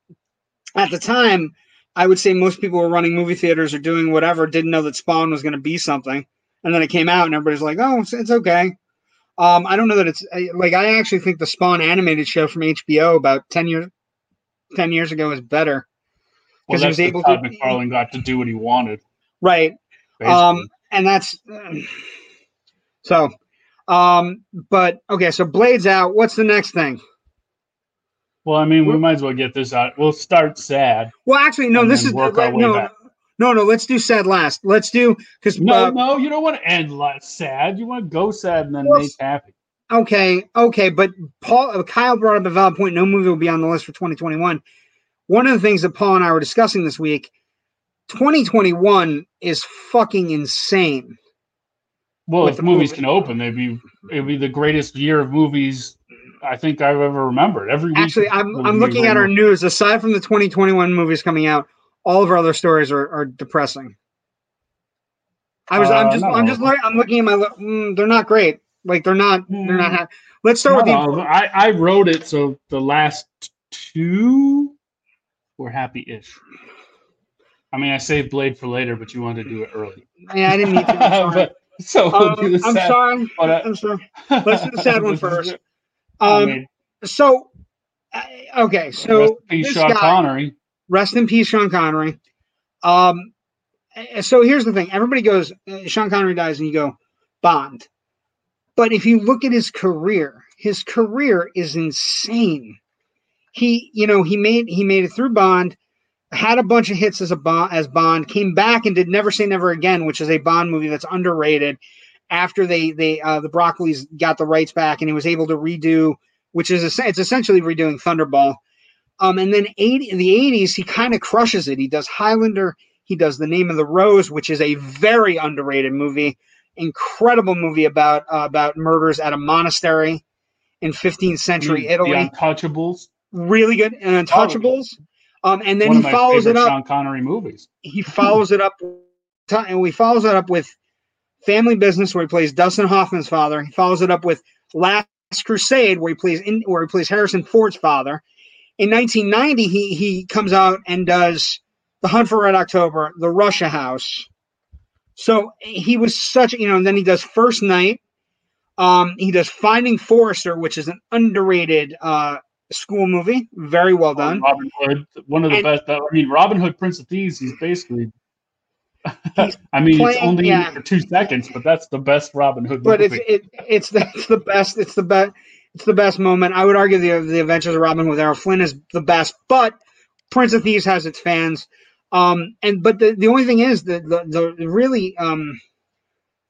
at the time. I would say most people were running movie theaters or doing whatever didn't know that Spawn was going to be something, and then it came out and everybody's like, "Oh, it's, it's okay." Um, I don't know that it's like I actually think the Spawn animated show from HBO about ten years, ten years ago is better. well, 'cause he was able Todd to- McFarlane got to do what he wanted. Right. Basically. Um, and that's so. Um, but okay, so Blades out. What's the next thing? well, I mean, we might as well get this out. We'll start sad. Well, actually, no. This is work our way no, back. no, no. Let's do sad last. Let's do because No, no, you don't want to end like sad. You want to go sad and then Well, make happy. okay, okay. But Paul, uh, Kyle brought up a valid point. No movie will be on the list for 2021. One of the things that Paul and I were discussing this week, 2021 is fucking insane. Well, if the movies movie. can open, they'd be it'd be the greatest year of movies I think I've ever remembered. Every week, Actually, I'm I'm looking at our news. Aside from the 2021 movies coming out, all of our other stories are, are depressing. I was I'm Uh, just not I'm all just I'm looking at my mm, they're not great. Like they're not they're not. Mm. Ha- Let's start with all of the. I, I wrote it, so the last two were happy-ish. I mean, I saved Blade for later, but you wanted to do it early. yeah, I didn't need to. But, so we'll Um, I'm sad- sorry. uh, I'm sorry. Let's do the sad one first. I Um, mean, so okay, rest so in peace, Sean guy- Connery. rest in peace, Sean Connery. Um, uh, so here's the thing: everybody goes, uh, Sean Connery dies, and you go Bond. But if you look at his career, his career is insane. He, you know, he made he made it through Bond, had a bunch of hits as a Bond, as Bond, came back and did Never Say Never Again, which is a Bond movie that's underrated. After they they uh, the Broccoli's got the rights back, and he was able to redo, which is it's essentially redoing Thunderball. Um, and then 80, in the 80s, he kind of crushes it. He does Highlander. He does The Name of the Rose, which is a very underrated movie, incredible movie about uh, about murders at a monastery in 15th century The- Italy. The Untouchables. really good. And Untouchables. Um, and then one he follows it up. Sean Connery movies. He follows it up, and we follows it up with Family Business, where he plays Dustin Hoffman's father. He follows it up with Last Crusade, where he plays in, where he plays Harrison Ford's father. In 1990, he he comes out and does The Hunt for Red October, The Russia House. So he was such, you know, and then he does First Knight. Um, he does Finding Forrester, which is an underrated uh, school movie, very well done. Robin Hood, one of the And- best. I mean, Robin Hood, Prince of Thieves. He's basically. He's I mean, playing- it's only yeah. for two seconds, but that's the best Robin Hood but it's it, it's the, it's the best it's the best it's the best moment. I would argue the the Adventures of Robin Hood with Errol Flynn is the best, but Prince of Thieves has its fans. Um, and but the, the only thing is that the, the really um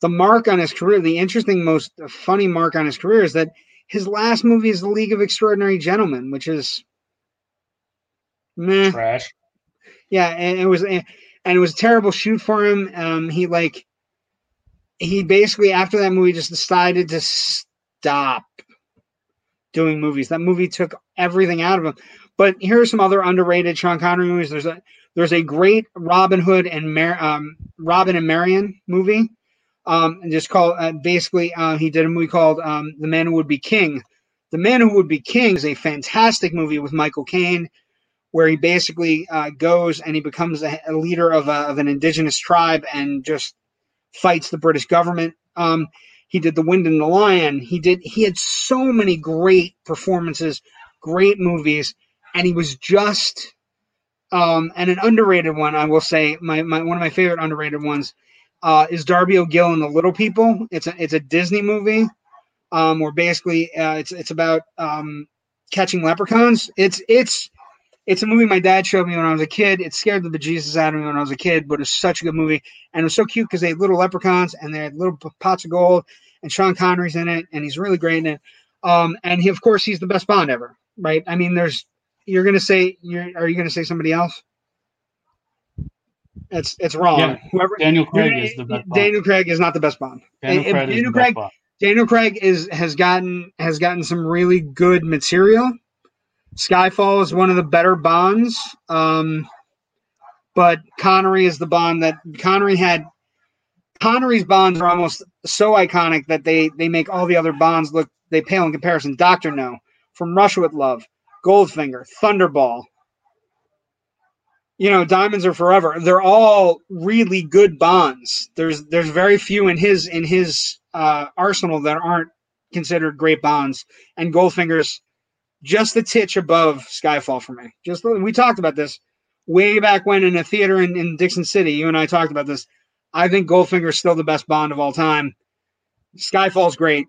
the mark on his career, the interesting, most funny mark on his career is that his last movie is The League of Extraordinary Gentlemen, which is meh. Trash. Yeah, and it was and it was a terrible shoot for him. Um, he like he basically after that movie just decided to stop doing movies. That movie took everything out of him. But here are some other underrated Sean Connery movies. There's a there's a great Robin Hood and Mar- um, Robin and Marion movie. Um, and just called uh, basically uh, he did a movie called um, The Man Who Would Be King. The Man Who Would Be King is a fantastic movie with Michael Caine, where he basically uh, goes and he becomes a, a leader of, a, of an indigenous tribe and just fights the British government. Um, he did The Wind and the Lion. He did. He had so many great performances, great movies, and he was just um, and an underrated one. I will say my, my one of my favorite underrated ones uh, is Darby O'Gill and the Little People. It's a it's a Disney movie. Um, where basically uh, it's it's about um, catching leprechauns. It's it's it's a movie my dad showed me when I was a kid. It scared the bejesus out of me when I was a kid, but it's such a good movie. And it was so cute because they had little leprechauns and they had little pots of gold. And Sean Connery's in it, and he's really great in it. Um, and he, of course, he's the best Bond ever, right? I mean, there's. You're gonna say, you're, are you gonna say somebody else? It's it's wrong. Yeah, Whoever Daniel Craig is the best. Bond. Daniel Craig is not the best Bond. Daniel Craig is Daniel Craig- Bond. Daniel Craig is has gotten has gotten some really good material. Skyfall is one of the better Bonds, um, but Connery is the Bond that Connery had. Connery's Bonds are almost so iconic that they they make all the other Bonds look they pale in comparison. Doctor No, From Russia with Love, Goldfinger, Thunderball. You know, Diamonds Are Forever. They're all really good Bonds. There's there's very few in his in his uh, arsenal that aren't considered great bonds, and Goldfinger's just the titch above Skyfall for me. Just we talked about this way back when in a theater in, in Dickson City. You and I talked about this. I think Goldfinger's still the best Bond of all time. Skyfall's great,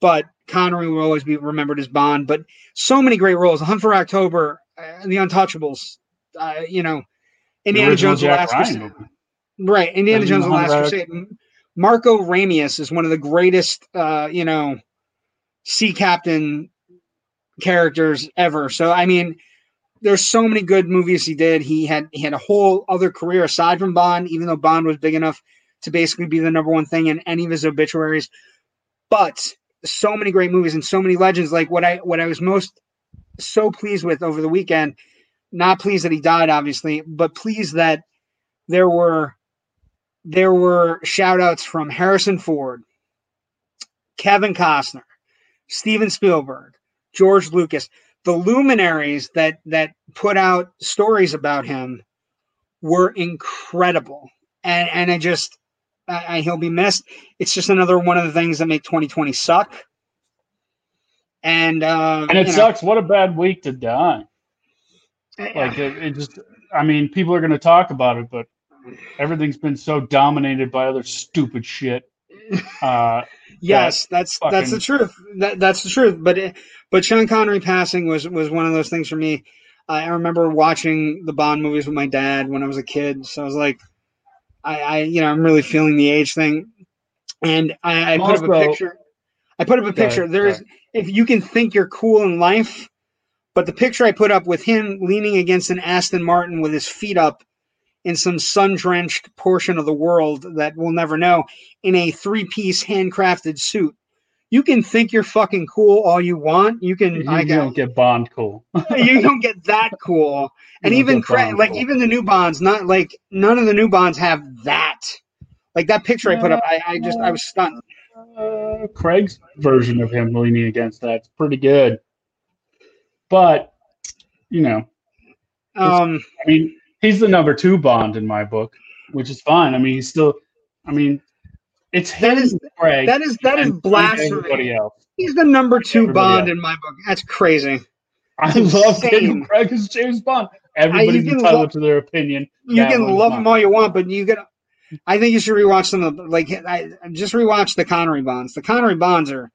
but Connery will always be remembered as Bond. But so many great roles: The Hunt for October, uh, The Untouchables. Uh, you know, Indiana Jones: Jack Last Ryan Crusade. Right, Indiana Jones: The the Last Crusade. Marko Ramius is one of the greatest, uh, you know, sea captain characters ever. So I mean, there's so many good movies he did. He had he had a whole other career aside from Bond, even though Bond was big enough to basically be the number one thing in any of his obituaries. But so many great movies and so many legends. Like what I what I was most so pleased with over the weekend. Not pleased that he died, obviously, but pleased that there were there were shout outs from Harrison Ford, Kevin Costner, Steven Spielberg, George Lucas, the luminaries that that put out stories about him were incredible. And and I just I, I, he'll be missed. It's just another one of the things that make 2020 suck. And uh, And it you know, sucks. What a bad week to die. Like it, it just. I mean, people are going to talk about it, but everything's been so dominated by other stupid shit. Uh, Yes, that's that's the truth. That, that's the truth. But it, but Sean Connery passing was was one of those things for me. I, remember watching the Bond movies with my dad when I was a kid, so I was like, I, I you know I'm really feeling the age thing, and I, I put up a picture. I put up a picture. There's if you can think you're cool in life, but the picture I put up with him leaning against an Aston Martin with his feet up in some sun drenched portion of the world that we'll never know in a three piece handcrafted suit. You can think you're fucking cool all you want. You can, you, I got, don't get Bond cool. you don't get that cool. And even cra- like cool. even the new bonds, not like none of the new bonds have that. Like that picture I put up, I, I just I was stunned. Uh, Craig's version of him leaning against that's pretty good. But you know, Um, I mean, he's the number two Bond in my book, which is fine. I mean, he's still. I mean, it's him, That is Craig that is that is blasphemy. He's the number two Everybody Bond else. in my book. That's crazy. I It's love insane. Daniel Craig as James Bond. Everybody's can entitled love- to their opinion. You That can love them all you want, but you get. I think you should rewatch some of the like. I just rewatch the Connery Bonds. The Connery Bonds are.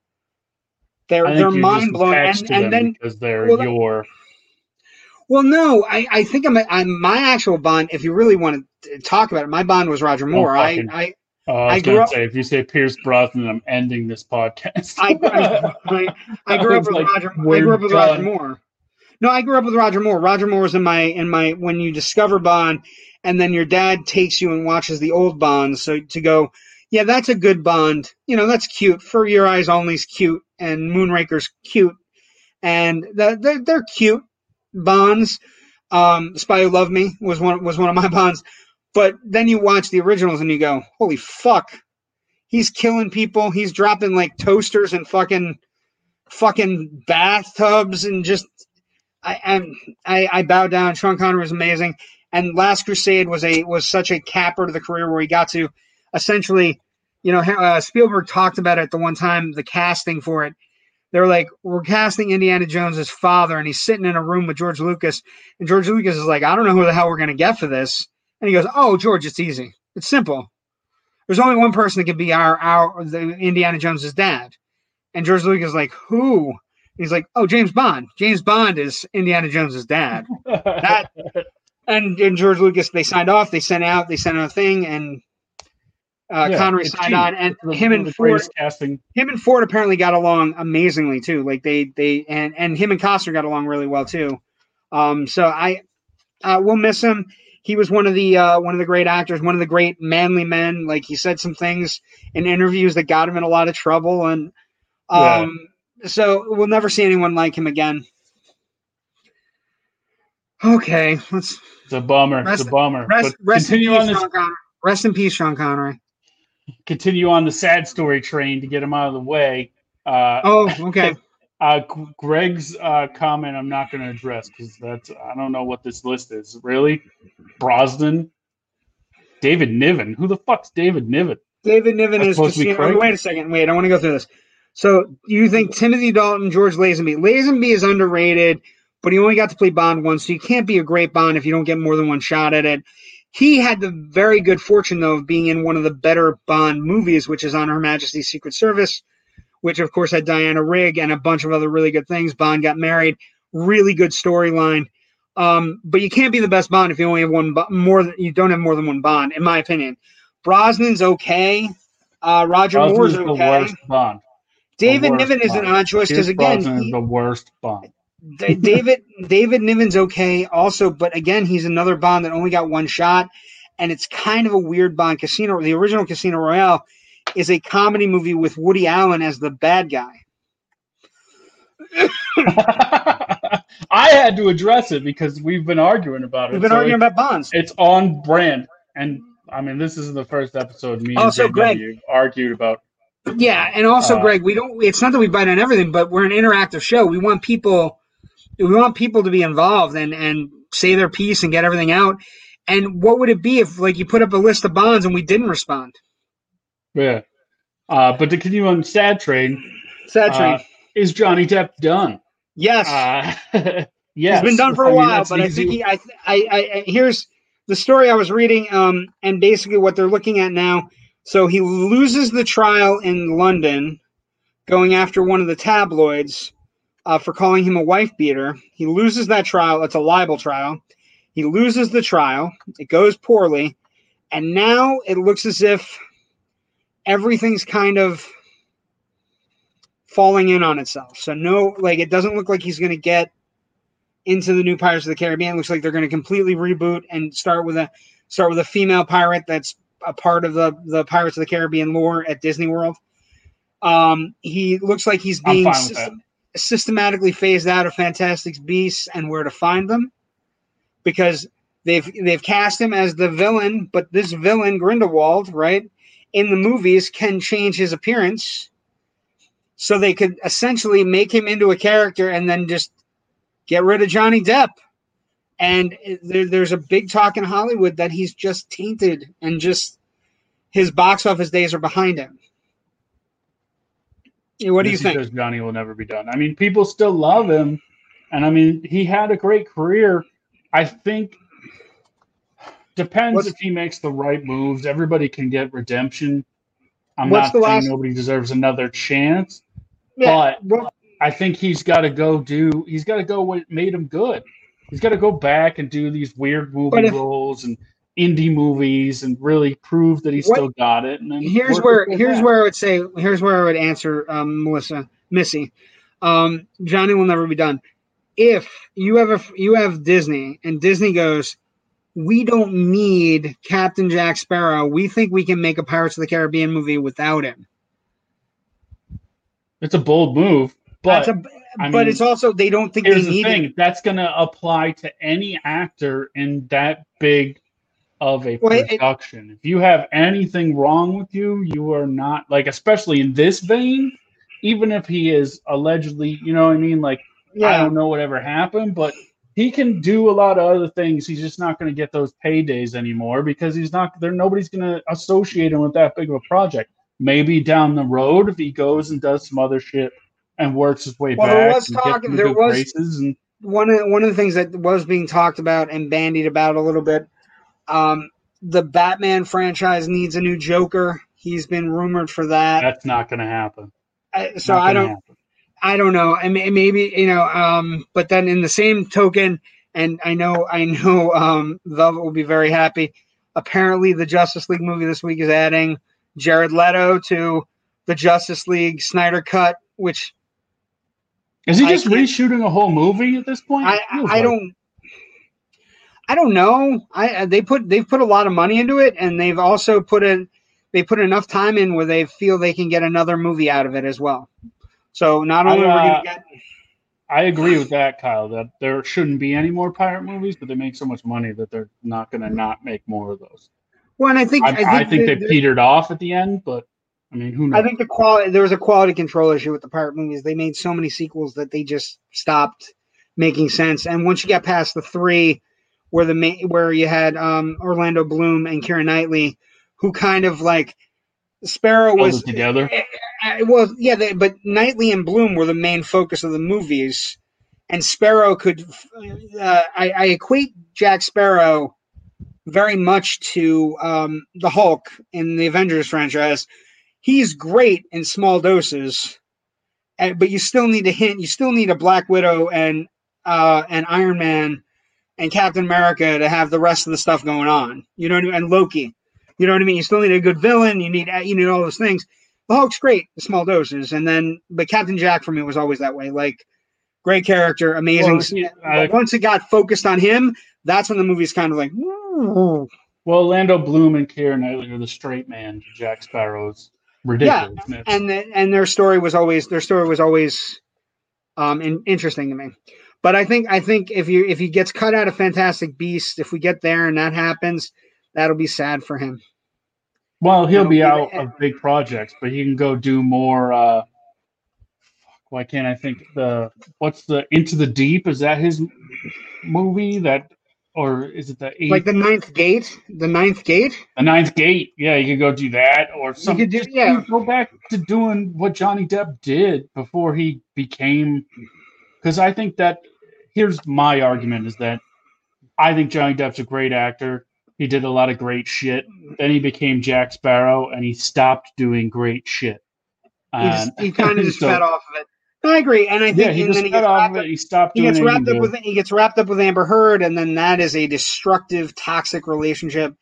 They're they're mind blowing, and, and then because they're well, your. well, no, I, I think I'm, I'm my actual Bond. If you really want to talk about it, my Bond was Roger oh, Moore. I fucking- I Oh, I I up- say if you say Pierce Brosnan, I'm ending this podcast. I, I, I, I grew I up with like, Roger. I grew up with Roger. Moore. No, I grew up with Roger Moore. Roger Moore was in my in my when you discover Bond, and then your dad takes you and watches the old Bonds. So to go, yeah, that's a good Bond. You know, that's cute. For Your Eyes Only's cute, and Moonraker's cute, and they're, they're cute Bonds. Um, Spy Who Loved Me was one was one of my Bonds. But then you watch the originals and you go, holy fuck, he's killing people. He's dropping like toasters and fucking fucking bathtubs and just I I'm, I I bow down. Sean Connery was amazing, and Last Crusade was a was such a capper to the career where he got to essentially, you know, uh, Spielberg talked about it the one time the casting for it. They were like, "We're casting Indiana Jones as father," and he's sitting in a room with George Lucas, and George Lucas is like, "I don't know who the hell we're gonna get for this," and he goes, "Oh, George, it's easy. It's simple. There's only one person that can be our our the Indiana Jones's dad." And George Lucas is like, "Who?" He's like, "Oh, James Bond. James Bond is Indiana Jones's dad." That and, and George Lucas, they signed off. They sent out. They sent out a thing, and uh, Yeah, Connery signed cheap. on. And him and Ford, casting. him and Ford apparently got along amazingly too. Like they they and and him and Costner got along really well too. Um, so I uh, we'll miss him. He was one of the uh, one of the great actors, one of the great manly men. Like he said some things in interviews that got him in a lot of trouble, and um, so we'll never see anyone like him again. Okay, let's It's a bummer. Rest- it's a bummer. rest, but rest in continue peace, on this. Rest in peace, Sean Connery. Continue on the sad story train to get him out of the way. Uh, Oh, okay. uh, Greg's uh, comment, I'm not going to address because that's I don't know what this list is. Really, Brosnan, David Niven. Who the fuck's David Niven? David Niven That's is supposed to be. Craig? Wait a second. Wait, I want to go through this. So, you think Timothy Dalton, George Lazenby? Lazenby is underrated, but he only got to play Bond once, so you can't be a great Bond if you don't get more than one shot at it. He had the very good fortune, though, of being in one of the better Bond movies, which is on Her Majesty's Secret Service, which, of course, had Diana Rigg and a bunch of other really good things. Bond got married. Really good storyline. Um, but you can't be the best Bond if you only have one more than you don't have more than one Bond, in my opinion. Brosnan's okay. Uh, Roger Brosnan's Moore's the okay. worst Bond. David Niven is an odd choice because again, Brosnan is he- the worst Bond. Da- David David Niven's okay also, but again, he's another Bond that only got one shot, and it's kind of a weird Bond. Casino, the original Casino Royale, is a comedy movie with Woody Allen as the bad guy. I had to address it because we've been arguing about it. We've been so arguing it- about Bonds. it's on brand, and I mean this isn't the first episode me and Also, JW Greg- argued about. Yeah, and also, Uh, Greg, we don't. It's not that we bite on everything, but we're an interactive show. We want people, we want people to be involved and and say their piece and get everything out. And what would it be if, like, you put up a list of bonds and we didn't respond? Yeah, uh, but to continue on sad train, Sad Uh, train. is Johnny Depp done? yes, Uh, yes, he's been done for a I while, that's but I think he, I, I, I- here's the story I was reading, um, and basically what they're looking at now. So he loses the trial in London, going after one of the tabloids uh, for calling him a wife beater. He loses that trial. It's a libel trial. He loses the trial. It goes poorly, and now it looks as if everything's kind of falling in on itself. So no, like it doesn't look like he's going to get into the new Pirates of the Caribbean. It looks like they're going to completely reboot and start with a start with a female pirate that's a part of the the Pirates of the Caribbean lore at Disney World. Um, he looks like he's being fine with system- systematically phased out of Fantastic Beasts and Where to Find Them because they've they've cast him as the villain, but this villain Grindelwald, right, in the movies can change his appearance. So they could essentially make him into a character and then just get rid of Johnny Depp. And there, there's a big talk in Hollywood that he's just tainted and just his box office days are behind him. What do you think? Because Johnny will never be done. I mean, people still love him, and I mean, he had a great career. I think depends What's- if he makes the right moves. Everybody can get redemption. I'm not saying last- nobody deserves another chance. Yeah, but- well, I think he's got to go do. He's got to go what made him good. He's got to go back and do these weird movie if- roles and indie movies and really prove that he What- still got it. And then here's where here's back. where I would say here's where I would answer um, Melissa Missy. Um, Johnny will never be done. If you have a you have Disney and Disney goes, we don't need Captain Jack Sparrow. We think we can make a Pirates of the Caribbean movie without him. it's a bold move, but a, but mean, it's also they don't think here's they the need thing: it. that's going to apply to any actor in that big of a Well, production. if you have anything wrong with you, you are not like, especially in this vein. Even if he is allegedly, you know what I mean, like I don't know whatever happened, but he can do a lot of other things. He's just not going to get those paydays anymore because he's not there. Nobody's going to associate him with that big of a project. Maybe down the road, if he goes and does some other shit and works his way Well, there back, was and talk- gets there was- one of one of the things that was being talked about and bandied about a little bit. Um, the Batman franchise needs a new Joker. He's been rumored for that. that's not going to happen. I- so I don't. happen. I don't know. I mean, maybe you know. Um, but then in the same token, and I know, I know, um, Velvet will be very happy. Apparently, the Justice League movie this week is adding Jared Leto to the Justice League Snyder cut, which Is he just can't- reshooting a whole movie at this point? I feels I don't. I don't know. I they put they've put a lot of money into it, and they've also put in they put enough time in where they feel they can get another movie out of it as well. So not I, only are we uh, gonna get I agree with that, Kyle. That there shouldn't be any more pirate movies, but they make so much money that they're not going to not make more of those. well, and I think I, I think, the- they petered off at the end, but I mean, who knows? I think the quality there was a quality control issue with the pirate movies. They made so many sequels that they just stopped making sense. And once you get past the three, where the main, where you had um, Orlando Bloom and Keira Knightley, who kind of like Sparrow was together. I, well, yeah, they, but Knightley and Bloom were the main focus of the movies, and Sparrow could. Uh, I, I equate Jack Sparrow very much to um, the Hulk in the Avengers franchise. He's great in small doses, and, but you still need a hint. You still need a Black Widow and uh, and Iron Man and Captain America to have the rest of the stuff going on. You know what I mean? And Loki. You know what I mean? You still need a good villain. You need you need all those things. The Hulk's great, small doses, and then but Captain Jack for me was always that way. Like great character, amazing. Well, he- I- once it got focused on him, that's when the movie's kind of like. Well, Orlando Bloom and Keira Knightley are the straight man to Jack Sparrow's ridiculousness. and the, and their story was always their story was always um in, interesting to me. But I think I think if you if he gets cut out of Fantastic Beast, if we get there and that happens, that'll be sad for him. well, he'll be It'll out be- of big projects, but he can go do more. Uh, why can't I think the what's the Into the Deep? Is that his movie? That or is it the eighth, Like the Ninth Gate, the Ninth Gate. the Ninth Gate? Yeah, you could go do that, or some. could do- yeah. go back to doing what Johnny Depp did before he became. Because I think that here's my argument is that I think Johnny Depp's a great actor. He did a lot of great shit. Then he became Jack Sparrow, and he stopped doing great shit. He just he kind of just so- fed off of it. I agree, and I think Yeah, he just then he gets off of it. He stopped he gets wrapped up with he gets wrapped up with Amber Heard, and then that is a destructive, toxic relationship.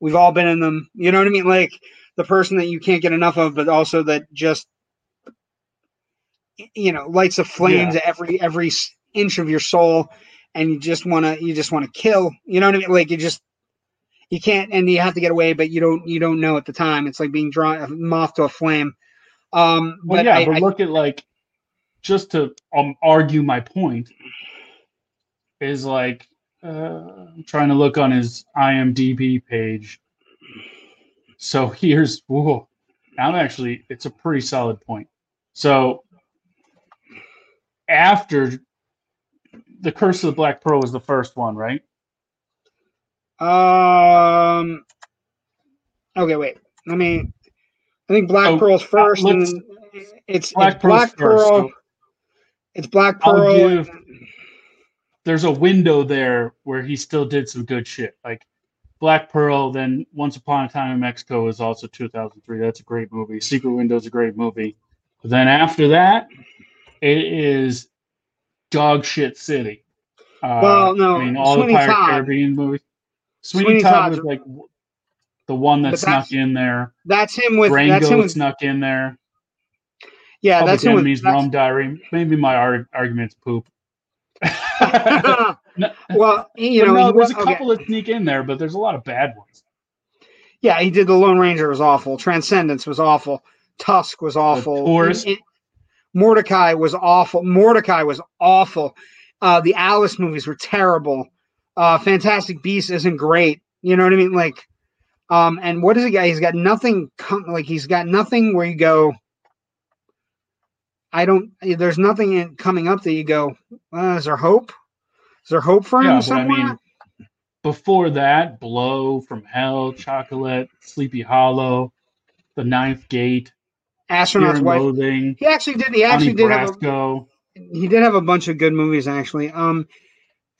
We've all been in them. You know what I mean? Like the person that you can't get enough of, but also that just you know lights a flame to every every inch of your soul, and you just want to you just want to kill. You know what I mean? Like you just you can't, and you have to get away, but you don't you don't know at the time. It's like being drawn a moth to a flame. Um, Well, but yeah, I, but I- look at like, just to um, argue my point, is like, uh, I'm trying to look on his IMDb page. So here's, whoa, I'm actually, it's a pretty solid point. So after the Curse of the Black Pearl was the first one, right? Um. Okay, wait. I mean, I think Black Oh, Pearl's first, and it's Black it's Black Pearl. so- It's Black Pearl. give- there's a window there where he still did some good shit. Like Black Pearl, then Once Upon a Time in Mexico is also 2003. That's a great movie. Secret Window is a great movie. But then after that, it is Dog Shit City. Uh, Well, no, I mean all Sweeney the Pirate Todd. Caribbean movies. Sweeney, Sweeney Todd Todd's- was like the one that snuck in there. That's him with that's him with snuck in there. yeah, Public that's him with Rum Diary. Maybe my ar- argument's poop. well, you know, no, there's a wa- okay. couple that sneak in there, but there's a lot of bad ones. Yeah, he did the Lone Ranger was awful. Transcendence was awful. Tusk was awful. Tourist. In- in- Mortdecai was awful. Mortdecai was awful. Uh, the Alice movies were terrible. Uh, Fantastic Beasts isn't great. You know what I mean? Like, um, and what is he got? He's got nothing. Com- like he's got nothing where you go. I don't. There's nothing in, coming up that you go. Uh, is there hope? Is there hope for him Yeah, but I somewhere? mean, before that, Blow from Hell, Chocolate, Sleepy Hollow, The Ninth Gate, Astronaut's Wife. Loathing, He actually did. He actually did have a, he did have a bunch of good movies actually. Um,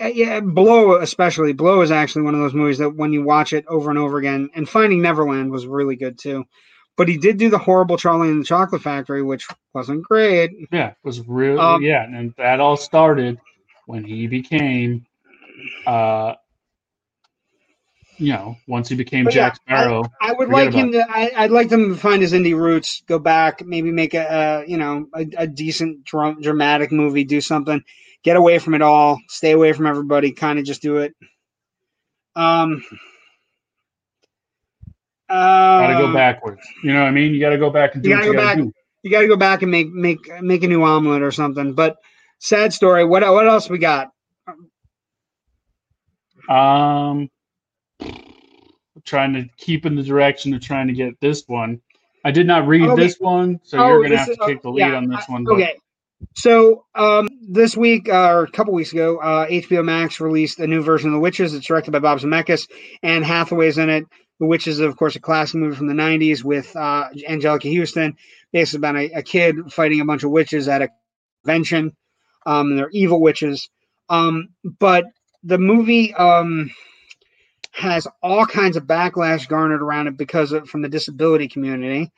uh, yeah, Blow especially. Blow is actually one of those movies that when you watch it over and over again, and Finding Neverland was really good too. But he did do the horrible Charlie and the Chocolate Factory, which wasn't great. Yeah, it was real. Um, yeah, and that all started when he became, uh, you know, once he became But yeah, Jack Sparrow. I would like him to. I, I'd like them to find his indie roots, go back, maybe make a, uh, you know a, a decent dram- dramatic movie, do something, get away from it all, stay away from everybody, kind of just do it. Um. Got to go um, backwards. You know what I mean? You got to go back and do You gotta you go got to back. do. You got to go back and make make make a new omelet or something. But sad story. What what else we got? Um, trying to keep in the direction of trying to get this one. I did not read Okay. this one, so Oh, you're gonna have to take the lead yeah, on this one. But Okay. So um, this week uh, or a couple weeks ago, uh, HBO Max released a new version of The Witches. It's directed by Bob Zemeckis, and Hathaway's in it. The Witches, of course, a classic movie from the '90s with uh, Anjelica Huston, basically about a, a kid fighting a bunch of witches at a convention. Um, and they're evil witches. Um, but the movie um, has all kinds of backlash garnered around it because of from the disability community.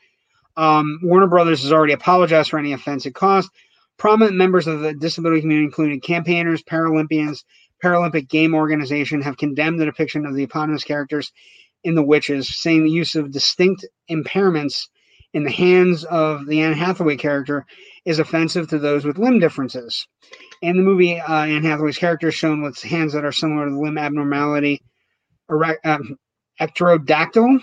Um, Warner Brothers has already apologized for any offense it caused. Prominent members of the disability community, including campaigners, Paralympians, Paralympic Game Organization, have condemned the depiction of the eponymous characters in The Witches, saying the use of distinct impairments in the hands of the Anne Hathaway character is offensive to those with limb differences. In the movie, uh, Anne Hathaway's character is shown with hands that are similar to the limb abnormality, um, ectrodactyl,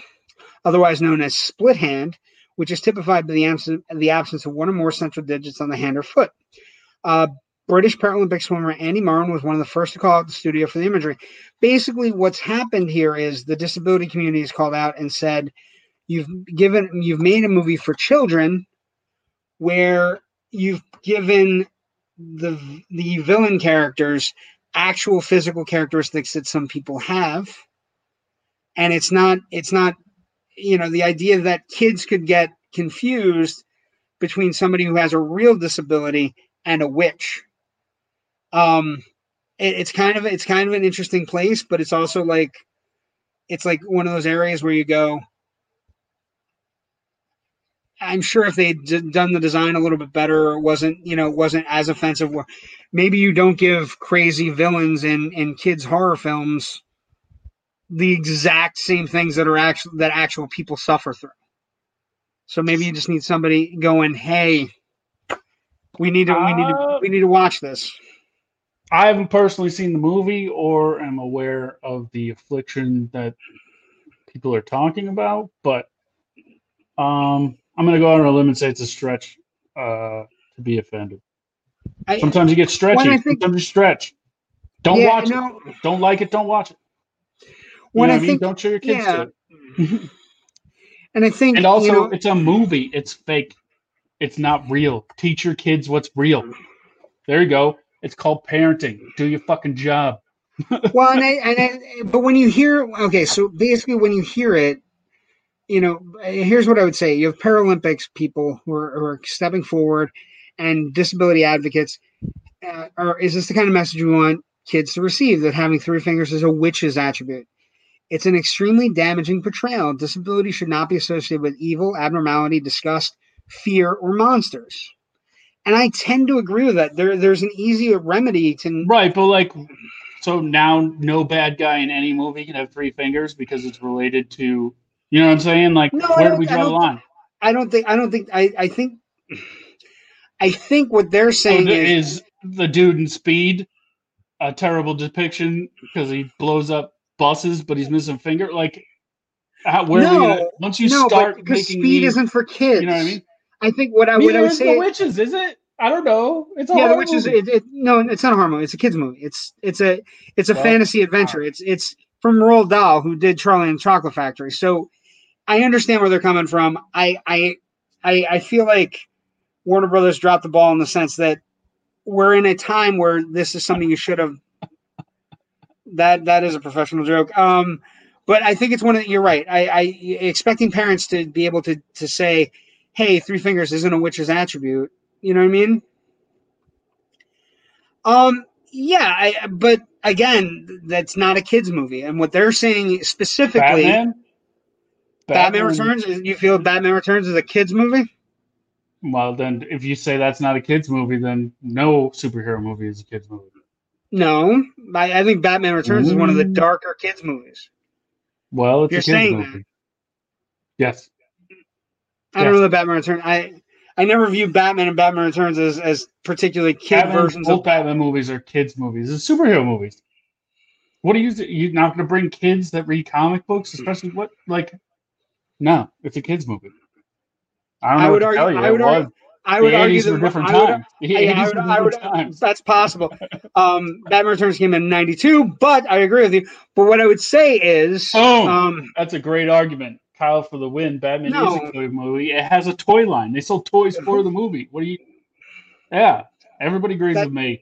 otherwise known as split hand, which is typified by the absence, the absence of one or more central digits on the hand or foot. Uh, British Paralympic swimmer Amy Marren was one of the first to call out the studio for the imagery. Basically, what's happened here is the disability community has called out and said, "You've given, you've made a movie for children, where you've given the the villain characters actual physical characteristics that some people have, and it's not, it's not you know the idea that kids could get confused between somebody who has a real disability and a witch. Um it, it's kind of it's kind of an interesting place but it's also like it's like one of those areas where you go i'm sure if they'd d- done the design a little bit better wasn't you know wasn't as offensive. Maybe you don't give crazy villains in in kids horror films the exact same things that are actual that actual people suffer through. So maybe you just need somebody going, "Hey, we need to we need to we need to watch this." I haven't personally seen the movie or am aware of the affliction that people are talking about, but um, I'm going to go out on a limb and say it's a stretch uh, to be offended. I, Sometimes you get stretchy. Think- Sometimes you stretch. Don't yeah, watch no, it. Don't like it. Don't watch it. When I I mean? think- Don't show your kids yeah. to it. and I think And also, you know, it's a movie. It's fake. It's not real. Teach your kids what's real. There you go. It's called parenting. Do your fucking job. well, and I, and I, but when you hear, okay, so basically when you hear it, you know, here's what I would say: you have Paralympics people who are, who are stepping forward, and disability advocates. Uh, or is this the kind of message we want kids to receive? That having three fingers is a witch's attribute. It's an extremely damaging portrayal. Disability should not be associated with evil, abnormality, disgust, fear, or monsters. And I tend to agree with that. There, there's an easier remedy to Right, but like so now no bad guy in any movie can have three fingers because it's related to you know what I'm saying? Like No, where do we draw the line? I don't think. I don't think. I. I think. I think what they're So saying th- is, is the dude in Speed a terrible depiction because he blows up buses, but he's missing finger? Like, how, where are we No, gonna, once you no, start because making speed these, isn't for kids. you know what I mean? I think what I what I would say. the witches, is it? I don't know. It's a yeah, the horror witch is movie. it, it, no, it's not a horror movie. It's a kids movie. It's it's a it's a Well, fantasy ah. adventure. It's it's from Roald Dahl, who did Charlie and the Chocolate Factory. So I understand where they're coming from. I I I, I feel like Warner Brothers dropped the ball in the sense that we're in a time where this is something you should have. That that is a professional joke. Um, but I think it's one of you're right. I, I expecting parents to be able to to say, "Hey, three fingers isn't a witch's attribute." You know what I mean? Um, yeah, I, but again, that's not a kids movie, and what they're saying specifically, Batman, Batman. Returns. You feel Batman Returns is a kids movie? Well, then, if you say that's not a kids movie, then no superhero movie is a kids movie. No, I, I think Batman Returns is one of the darker kids movies. Well, it's You're a kids saying movie. Yes. I don't know that Batman Returns. I I never view Batman and Batman Returns as as particularly kid Batman, versions both of. Batman movies are kids movies. It's superhero movies. What are you? You're not going to bring kids that read comic books, hmm. especially what like? No, it's a kids movie. I don't know I what would argue- tell you. I would argue-. I would argue that different I would- times. The I- I would- I would- That's possible. Um, Batman Returns came in '92, but I agree with you. But what I would say is, Boom. um, That's a great argument. Kyle for the win. Batman No. is a toy movie. It has a toy line. They sold toys for the movie. What do you? Yeah, everybody agrees That- with me.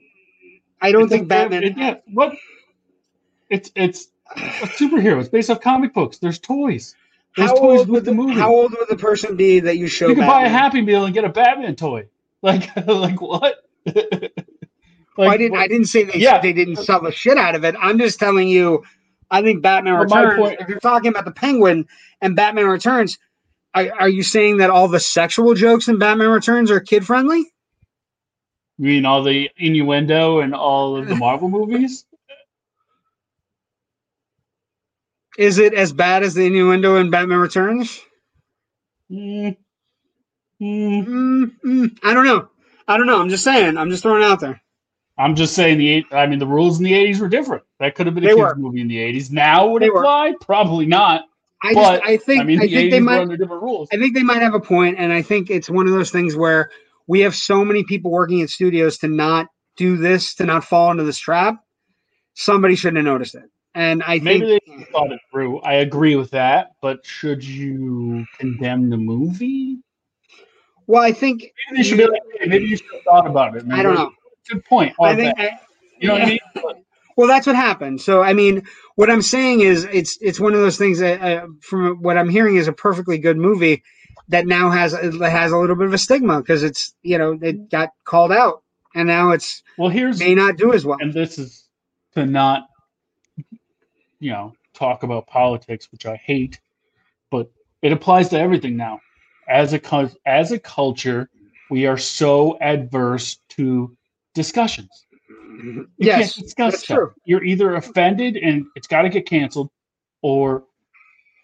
I don't It's a- think Batman. it- yeah, what? It's it's a superhero. It's based off comic books. There's toys. There's how toys old with would the movie. How old would the person be that you show? you can Batman? buy a Happy Meal and get a Batman toy. Like like what? like, Well, I didn't. what- I didn't say they. Yeah. they didn't sell the shit out of it. I'm just telling you. I think Batman But my Returns. point- if you're talking about the Penguin and Batman Returns, are, are you saying that all the sexual jokes in Batman Returns are kid friendly? You mean all the innuendo and all of the Marvel movies? Is it as bad as the innuendo in Batman Returns? Mm. Mm. Mm, mm, I don't know. I don't know. I'm just saying. I'm just throwing it out there. I'm just saying the eight. I mean, the rules in the '80s were different. That could have been a They kids were. movie in the '80s. Now would They it apply? Probably not. I But, just. I think. I mean, I the think '80s they might. under different rules. I think they might have a point, and I think it's one of those things where we have so many people working in studios to not do this, to not fall into this trap. Somebody should have noticed it, and I Maybe think they thought it through. I agree with that, but should you condemn the movie? Well, I think Maybe they should be like, hey, maybe you should have thought about it. I don't know. Good point. I think. I, you know what I mean? well, that's what happened. So, I mean, what I'm saying is, it's it's one of those things that, uh, from what I'm hearing, is a perfectly good movie that now has has a little bit of a stigma because it's you know it got called out, and now it's Well, here's may not do as well. and this is to not you know talk about politics which i hate but it applies to everything now. As a as a culture we are so adverse to discussions. You yes, can't discuss that's stuff. true. you're either offended and it's got to get canceled or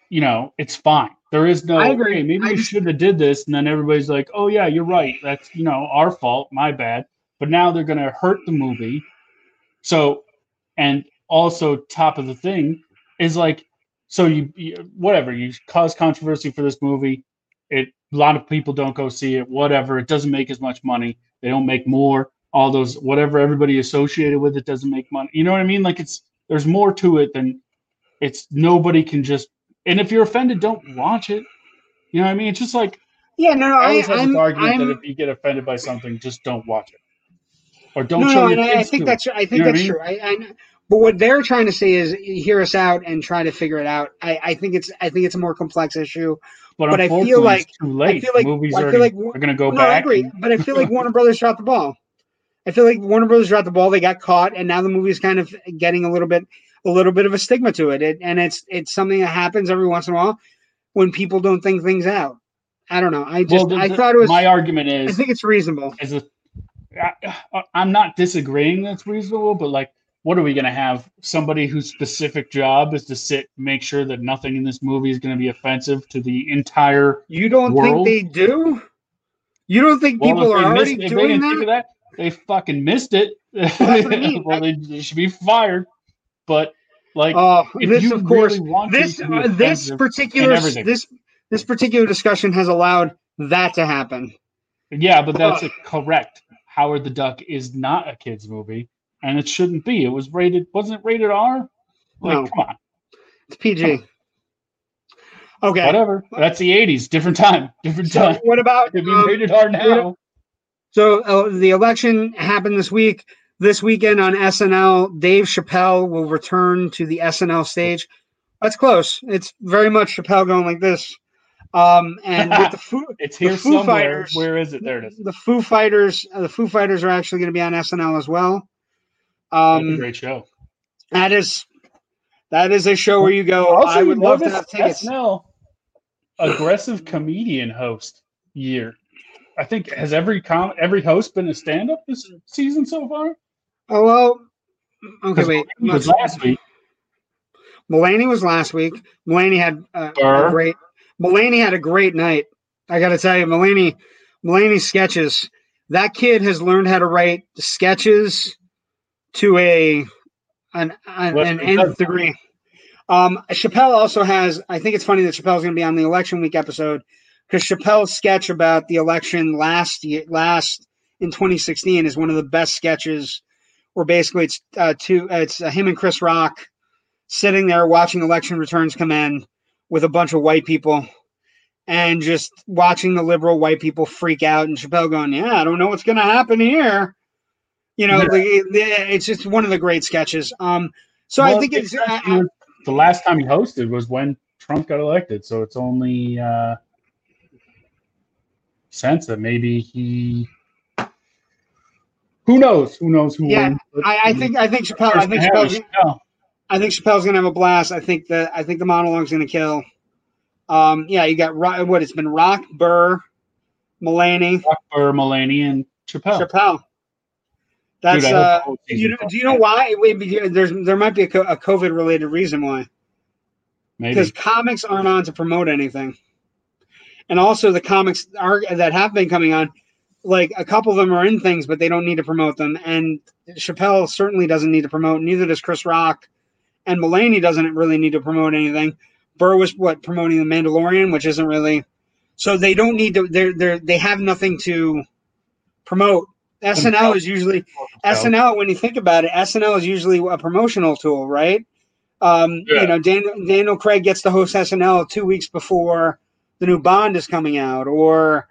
you know it's fine. There is no I agree. "Hey, maybe I we just- shouldn't have did this and then everybody's like oh yeah you're right. That's you know our fault. My bad. But now they're going to hurt the movie. So and also top of the thing is like so you, you whatever you cause controversy for this movie. It a lot of people don't go see it whatever. It doesn't make as much money. They don't make more. All those whatever everybody associated with it doesn't make money. You know what i mean? Like it's there's more to it than it's nobody can just and if you're offended don't watch it. You know what i mean? It's just like Yeah, no, no, i I, always have I'm, this argument I'm, that if you get offended by something just don't watch it. Or don't no, show no, your I, I think that's I think You know what I that's mean? true. I, I but what they're trying to say is hear us out and try to figure it out. I, I think it's I think it's a more complex issue. but, but I feel like- too late feel like- movies I feel like, are going to go no, I agree, but I feel like Warner Brothers dropped the ball. I feel like Warner Brothers dropped the ball. They got caught, and now the movie's kind of getting a little bit a little bit of a stigma to it. it and it's it's something that happens every once in a while when people don't think things out. I don't know. I just well, the- I thought it was. my argument is I think it's reasonable. is a I, I'm not disagreeing that's reasonable, but like what are we going to have? Somebody whose specific job is to sit, make sure that nothing in this movie is going to be offensive to the entire. You don't World? think they do? You don't think Well, people are already missed- doing that? that? They fucking missed it. what I mean. well, they, they should be fired. But like, if this you of course. really want this uh, this particular this this particular discussion has allowed that to happen. Yeah, but that's Ugh. correct. Howard the Duck is not a kids movie, and it shouldn't be. It was rated. Wasn't it rated R? Like, No. come on, It's PG. Okay. whatever. That's the '80s. Different time. Different So time. what about It'd be um, rated R now. So uh, the election happened this week. This weekend on SNL, Dave Chappelle will return to the SNL stage. That's close. It's very much Chappelle going like this. Um, and with the Foo, It's the here Foo somewhere. Fighters- Where is it? There it is. the Foo Fighters, uh, the Foo Fighters are actually going to be on SNL as well. That's a Um, great show. that is that is a show where you go. I would love to have tickets. SNL aggressive comedian host year. I think has every com every host been a stand up this season so far? Oh well. Okay, wait. It was last week. Mulaney was last week. Mulaney had uh, a great. Mulaney had a great night. I got to tell you, Mulaney, Mulaney sketches. That kid has learned how to write sketches to a an an, an nth degree. Um, Chappelle also has. I think it's funny that Chappelle's going to be on the election week episode because Chappelle's sketch about the election last year, last in 2016 is one of the best sketches. Where basically it's uh, two, it's uh, him and Chris Rock sitting there watching election returns come in with a bunch of white people and just watching the liberal white people freak out and Chappelle going, Yeah, I don't know what's going to happen here. You know, Yeah. the, it's just one of the great sketches. Um, so I think it's, it's I- the last time he hosted was when Trump got elected, so it's only uh, sense that maybe he. Who knows? Who knows who Yeah, wins? I, I think I think Chappelle I think Chappelle's, no. I think Chappelle's gonna have a blast. I think the I think the monologue's gonna kill. Um, yeah, you got what it's been Rock Burr, Mulaney, Burr, Mulaney, and Chappelle. Chappelle. That's Dude, uh, hope the whole you know, do you know why? There's there might be a, COVID related reason why. Maybe. Because comics aren't on to promote anything, and also the comics are that have been coming on, like a couple of them are in things, but they don't need to promote them. And Chappelle certainly doesn't need to promote. Neither does Chris Rock, and Mulaney doesn't really need to promote anything. Burr was what promoting the Mandalorian, which isn't really. So they don't need to. They're they they have nothing to promote. SNL is usually SNL, when you think about it, SNL is usually a promotional tool, right? Um, Yeah. You know, Daniel, Daniel Craig gets to host SNL two weeks before the new Bond is coming out, or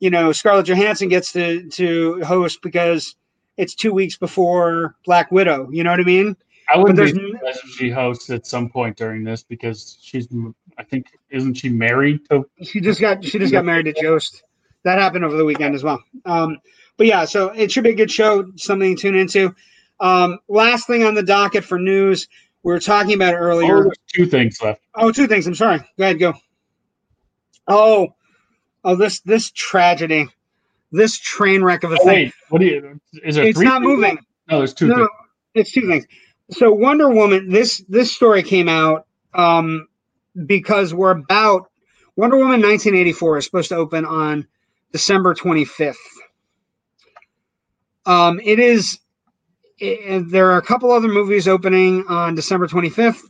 you know, Scarlett Johansson gets to to host because it's two weeks before Black Widow. You know what I mean? I wouldn't be surprised if she hosts at some point during this because she's, I think, isn't she married to? She just got she just got married to Jost. That happened over the weekend as well. Um, but yeah, so it should be a good show, something to tune into. Um, last thing on the docket for news, we were talking about Oh, earlier. there's two things left. Oh, two things. I'm sorry. Go ahead, go. Oh, oh, this this tragedy, this train wreck of a Oh, thing. wait, what do you? Is there? it's not moving. left? No, there's two No, things. it's two things. So Wonder Woman, this this story came out um, because we're about Wonder Woman 1984 is supposed to open on December 25th. Um, it is. i there are a couple other movies opening on December 25th,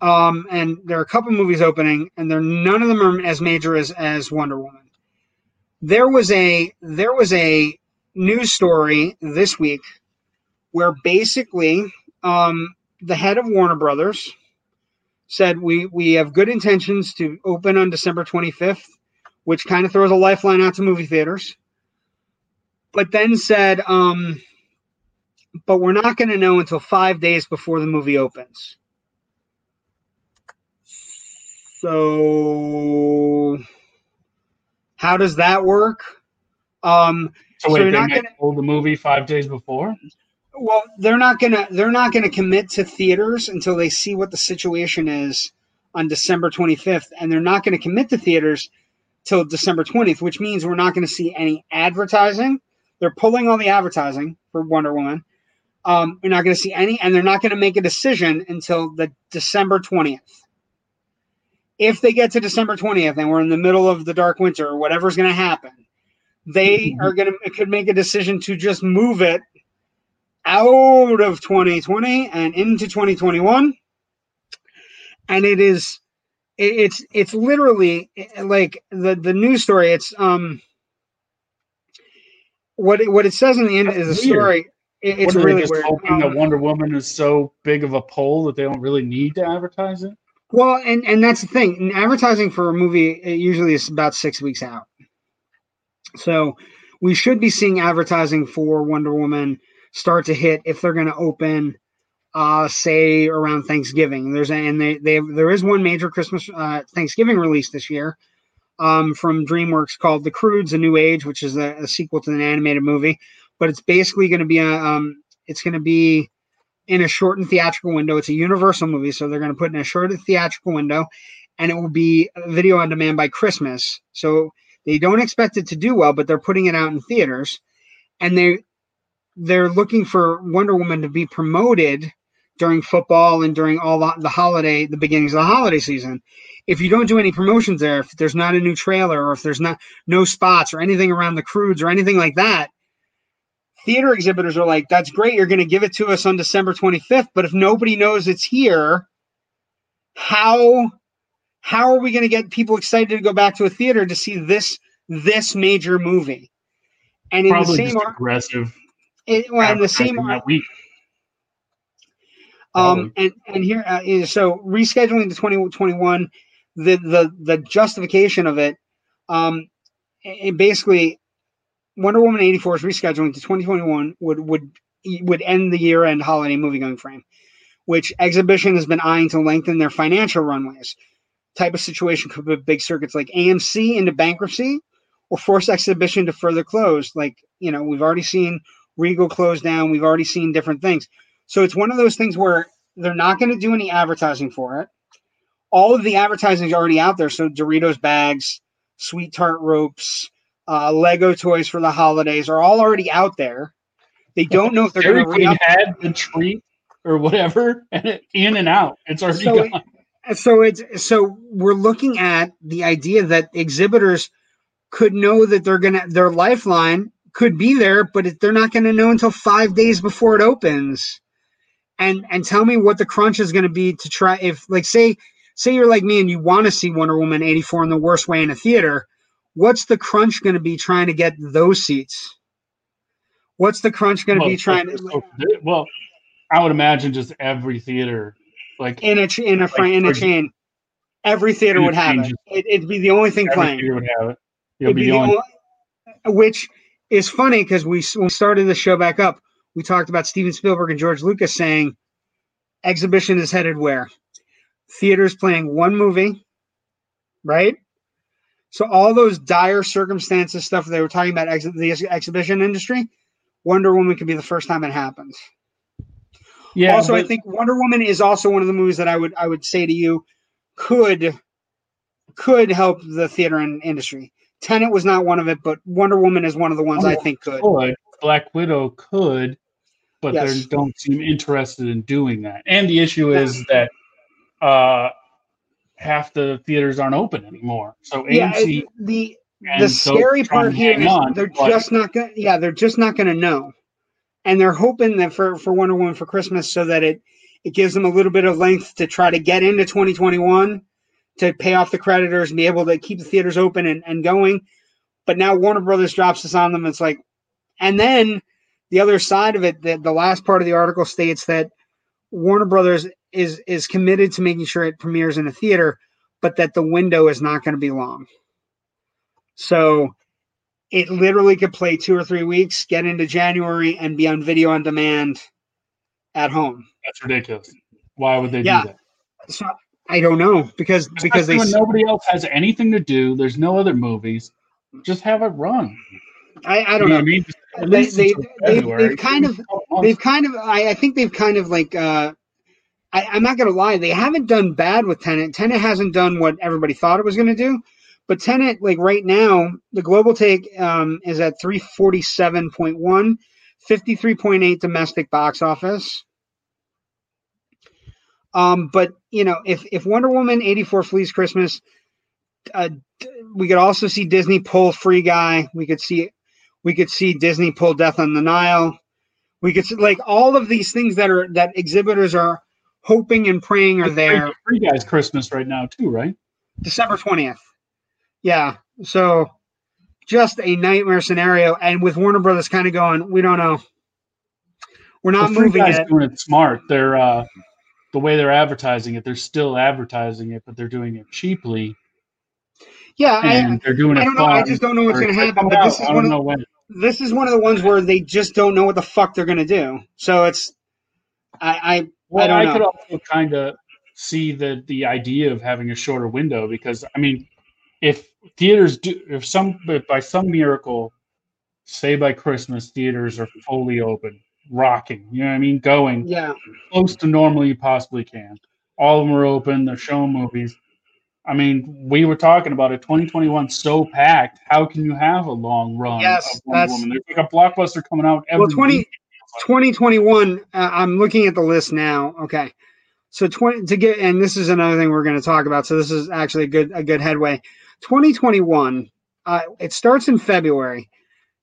um, and there are a couple movies opening, and they're none of them are as major as as Wonder Woman. There was a there was a news story this week where basically um, the head of Warner Brothers said we we have good intentions to open on December 25th, which kind of throws a lifeline out to movie theaters. But then said, um, but we're not going to know until five days before the movie opens. So, how does that work? Um, So So wait, you're they not gonna- pull the movie five days before. well they're not gonna they're not gonna commit to theaters until they see what the situation is on december 25th and they're not gonna commit to theaters till december 20th which means we're not gonna see any advertising they're pulling all the advertising for wonder woman. Um, we're not going to see any, and they're not going to make a decision until the December 20th. If they get to December 20th and we're in the middle of the dark winter or whatever's going to happen, they are going to could make a decision to just move it out of 2020 and into 2021 and it is it, it's it's literally like the the news story it's um what it, what it says in the end That's is a weird. story it- it's really just weird hoping that Um, Wonder Woman is so big of a poll that they don't really need to advertise it? Well, and and that's the thing. In advertising for a movie it usually is about six weeks out. So we should be seeing advertising for Wonder Woman start to hit if they're going to open, uh, say around Thanksgiving. There's a, and they they there is one major Christmas uh, Thanksgiving release this year. Um, from DreamWorks called The Croods: A New Age, which is a, a sequel to an animated movie, but it's basically going to be a um, it's going to be in a shortened theatrical window. It's a Universal movie, so they're going to put in a shortened theatrical window, and it will be video on demand by Christmas. So they don't expect it to do well, but they're putting it out in theaters, and they they're looking for Wonder Woman to be promoted during football and during all the, the holiday, the beginnings of the holiday season. If you don't do any promotions there, if there's not a new trailer, or if there's not no spots or anything around the croods or anything like that, theater exhibitors are like, that's great. You're going to give it to us on December 25th. But if nobody knows it's here, how how are we going to get people excited to go back to a theater to see this this major movie? And in Probably the same ar- aggressive. it, well, in the same ar- week. Um, and and here uh, so rescheduling to 2021, the the the justification of it, um, basically Wonder Woman 84 is rescheduling to 2021 would would would end the year end holiday movie going frame, which exhibition has been eyeing to lengthen their financial runways. Type of situation could put big circuits like AMC into bankruptcy, or force exhibition to further close. Like you know, we've already seen Regal close down. We've already seen different things. So it's one of those things where they're not going to do any advertising for it. All of the advertising is already out there. So Doritos bags, sweet tart ropes, uh, Lego toys for the holidays are all already out there. They don't know if they're going to re had the treat or whatever, and it, in and out. It's already So it- gone. so it's so we're looking at the idea that exhibitors could know that they're gonna their lifeline could be there, but it, they're not going to know until five days before it opens. And and tell me what the crunch is going to be to try if like say say you're like me and you want to see Wonder Woman 84 in the worst way in a theater. What's the crunch going to be trying to get those seats? What's the crunch going to Well, be trying to so- well, I would imagine just every theater, like in a ch- in a Like, in a chain? Every theater would have it. it. It'd be the only thing every playing. theater would have it. You'll It'd be the only. only- which is funny because we when we started the show back up, we talked about Steven Spielberg and George Lucas saying exhibition is headed where theaters playing one movie, right? So all those dire circumstances stuff they were talking about ex- the ex- exhibition industry, Wonder Woman could be the first time it happens. Yeah. also, I think Wonder Woman is also one of the movies that I would I would say to you could could help the theater in, industry. Tenet was not one of it, but Wonder Woman is one of the ones I oh, think could. Oh, could. Black Widow could, but Yes. they don't seem interested in doing that. And the issue is that uh, half the theaters aren't open anymore. So Yeah, AMC the the scary part here hang on, they're but just not gonna yeah they're just not gonna know. And they're hoping that for for wonder woman for christmas so that it it gives them a little bit of length to try to get into 2021 to pay off the creditors and be able to keep the theaters open and, and going. But now warner brothers drops this on them. It's like and then the other side of it the, the last part of the article states that warner brothers is is committed to making sure it premieres in a theater but that the window is not going to be long so it literally could play two or three weeks, get into January, and be on video on demand at home. that's ridiculous. Why would they Yeah. do that? So I don't know because because they nobody else has anything to do. There's no other movies. Just have it run. I, I don't You know. what I mean? They- they- they've- they've kind of- Give it a couple months. They've kind of I, I think they've kind of like uh I, I'm not gonna lie, they haven't done bad with Tenet. Tenet hasn't done what everybody thought it was gonna do. But Tenet, like right now, the global take um, is at 347.1. 53.8 domestic box office. Um, but you know, if if Wonder Woman 84 flees Christmas, uh, we could also see Disney pull Free Guy. We could see we could see Disney pull Death on the Nile. We could see like all of these things that are that exhibitors are hoping and praying are there. Free Guys Christmas right now too, right? December 20th. Yeah. So just a nightmare scenario. And with Warner Brothers kind of going, we don't know. We're not Free moving Guys it. doing it smart. They're uh, the way they're advertising it. They're still advertising it, but they're doing it cheaply, Yeah. I, and they're doing it. I don't know. I just don't know what's going to happen. But this is I one don't of know when. this is one of the ones where they just don't know what the fuck they're going to do. So it's I I, Well, don't I, know. could also kind of see the the idea of having a shorter window because I mean, if theaters do, if some if by some miracle, say by Christmas, theaters are fully open, rocking. You know what I mean? Going yeah. close to normal you possibly can. All of them are open. They're showing movies. I mean, we were talking about it. 2021 so packed. How can you have a long run Yes, of Wonder Woman? There's like a blockbuster coming out every Well, 20 week. 2021 uh, i'm looking at the list now okay. So 20 to get and this is another thing we're going to talk about so this is actually a good a good headway. 2021 uh, it starts in february.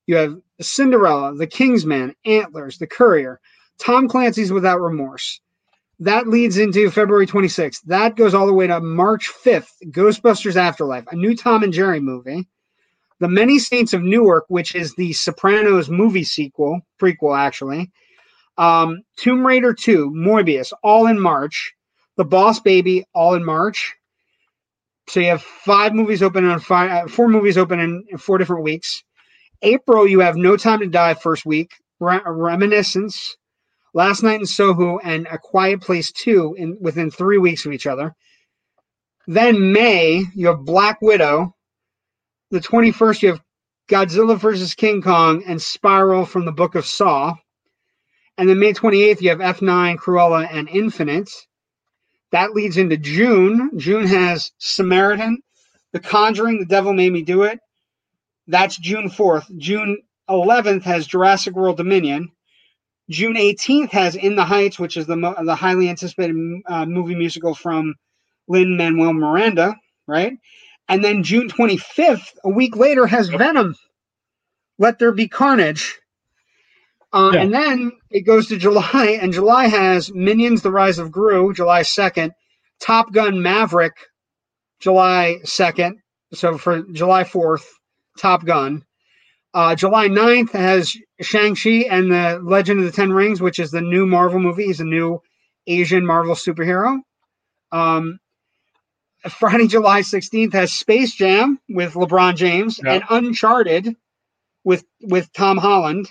You have cinderella the kingsman antlers the courier tom clancy's without remorse. That leads into february 26th that goes all the way to march 5th ghostbusters afterlife a new tom and jerry movie the Many Saints of Newark, which is the Sopranos movie sequel, prequel actually. Um, Tomb Raider 2, Morbius, all in March. The Boss Baby, all in March. So you have five movies open on five, uh, four movies open in, four different weeks. April, you have No Time to Die first week, Re- Reminiscence, Last Night in Soho, and A Quiet Place 2 in within three weeks of each other. Then May, you have Black Widow, the 21st, you have Godzilla versus King Kong and Spiral from the Book of Saw. And then May 28th, you have F9, Cruella, and Infinite. That leads into June. June has Samaritan, The Conjuring, The Devil Made Me Do It. That's June 4th. June 11th has Jurassic World Dominion. June 18th has In the Heights, which is the, the highly anticipated uh, movie musical from Lin Manuel Miranda, right? And then June 25th, a week later, has Venom. Let There Be Carnage. Uh, Yeah. And then it goes to July, and July has Minions: The Rise of Gru, July 2nd, Top Gun: Maverick, July 2nd. So for July 4th, Top Gun. Uh, July 9th has Shang-Chi and the Legend of the Ten Rings, which is the new Marvel movie. He's a new Asian Marvel superhero. Um, Friday, July 16th has Space Jam with LeBron James Yeah. and Uncharted with with Tom Holland.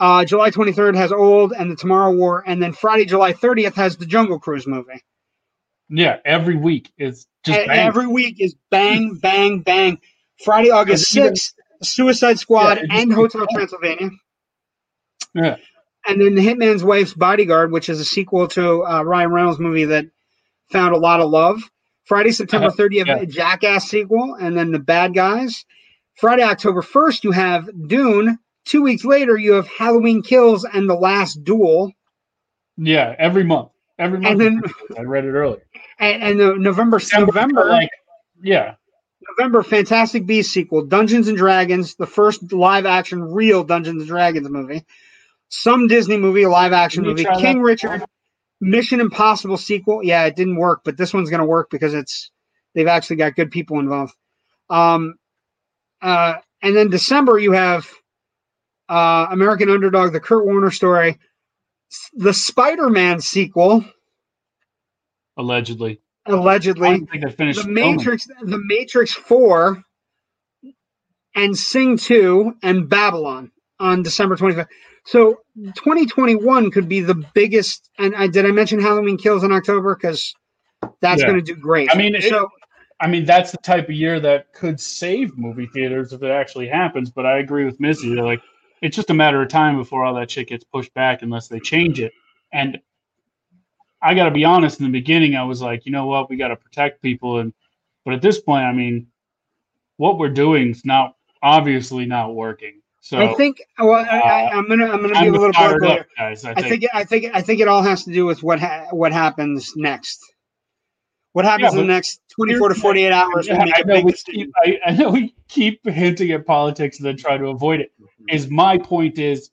Uh, July 23rd has Old and the Tomorrow War, and then Friday, July 30th has the Jungle Cruise movie. Yeah, every week it's just every week is bang, bang, bang. Friday, August 6th, Suicide Squad Yeah, and Hotel. Transylvania. yeah. And then The Hitman's Wife's Bodyguard, which is a sequel to uh, Ryan Reynolds' movie that found a lot of love. Friday, September Uh, 30th, yeah. a Jackass sequel, and then The Bad Guys. Friday, October 1st, you have Dune. Two weeks later, you have Halloween Kills and The Last Duel. Yeah, every month. Every month. And then, I read it earlier. and, and the November, November, like, yeah, November, Fantastic Beasts sequel, Dungeons and Dragons, the first live action real Dungeons and Dragons movie, some Disney movie, a live action movie, King? Richard, Mission Impossible sequel. Yeah, it didn't work, but this one's going to work because it's they've actually got good people involved. Um, uh, and then December you have uh, American Underdog, the Kurt Warner story, the Spider-Man sequel, allegedly. allegedly. I think they finished the. Matrix, the Matrix Four, and Sing Two, and Babylon on December twenty fifth. So twenty twenty one could be the biggest. And I did I mention Halloween Kills in October because that's Yeah. going to do great. I mean, it- so I mean, that's the type of year that could save movie theaters if it actually happens. But I agree with Missy. They're like, it's just a matter of time before all that shit gets pushed back unless they change it. And I got to be honest. In the beginning, I was like, you know what, we got to protect people. And but at this point, I mean, what we're doing is not obviously not working. So I think well, I, I, uh, I'm gonna I'm gonna be a I'm little bit guys. I I think, think I think I think it all has to do with what ha- what happens next. What happens Yeah, in the next 24 to 48 hours Yeah, make I know we keep, I, I know we keep hinting at politics and then try to avoid it. Mm-hmm. Is my point is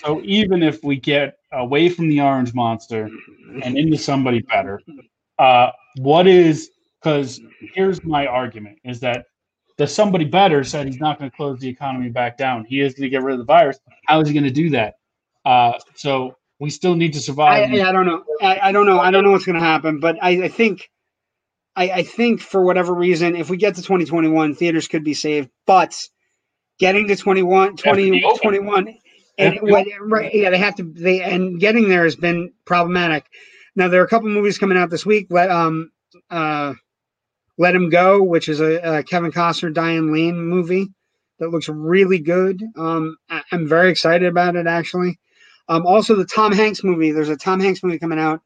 so even if we get away from the orange monster mm-hmm. and into somebody better, uh, what is because here's my argument is that the somebody better said he's not going to close the economy back down. He is going to get rid of the virus. How is he going to do that? Uh, so we still need to survive. I, I don't know. I, I don't know. I don't know what's going to happen, but I, I think, I, I think for whatever reason, if we get to 2021, theaters could be saved. But getting to 21, 20, 21, and what, right, yeah, they have to. They and getting there has been problematic. Now there are a couple movies coming out this week. Let um uh, Let Him Go, which is a, a Kevin Costner, Diane Lane movie that looks really good. Um, I, I'm very excited about it actually. Um, also, the Tom Hanks movie. There's a Tom Hanks movie coming out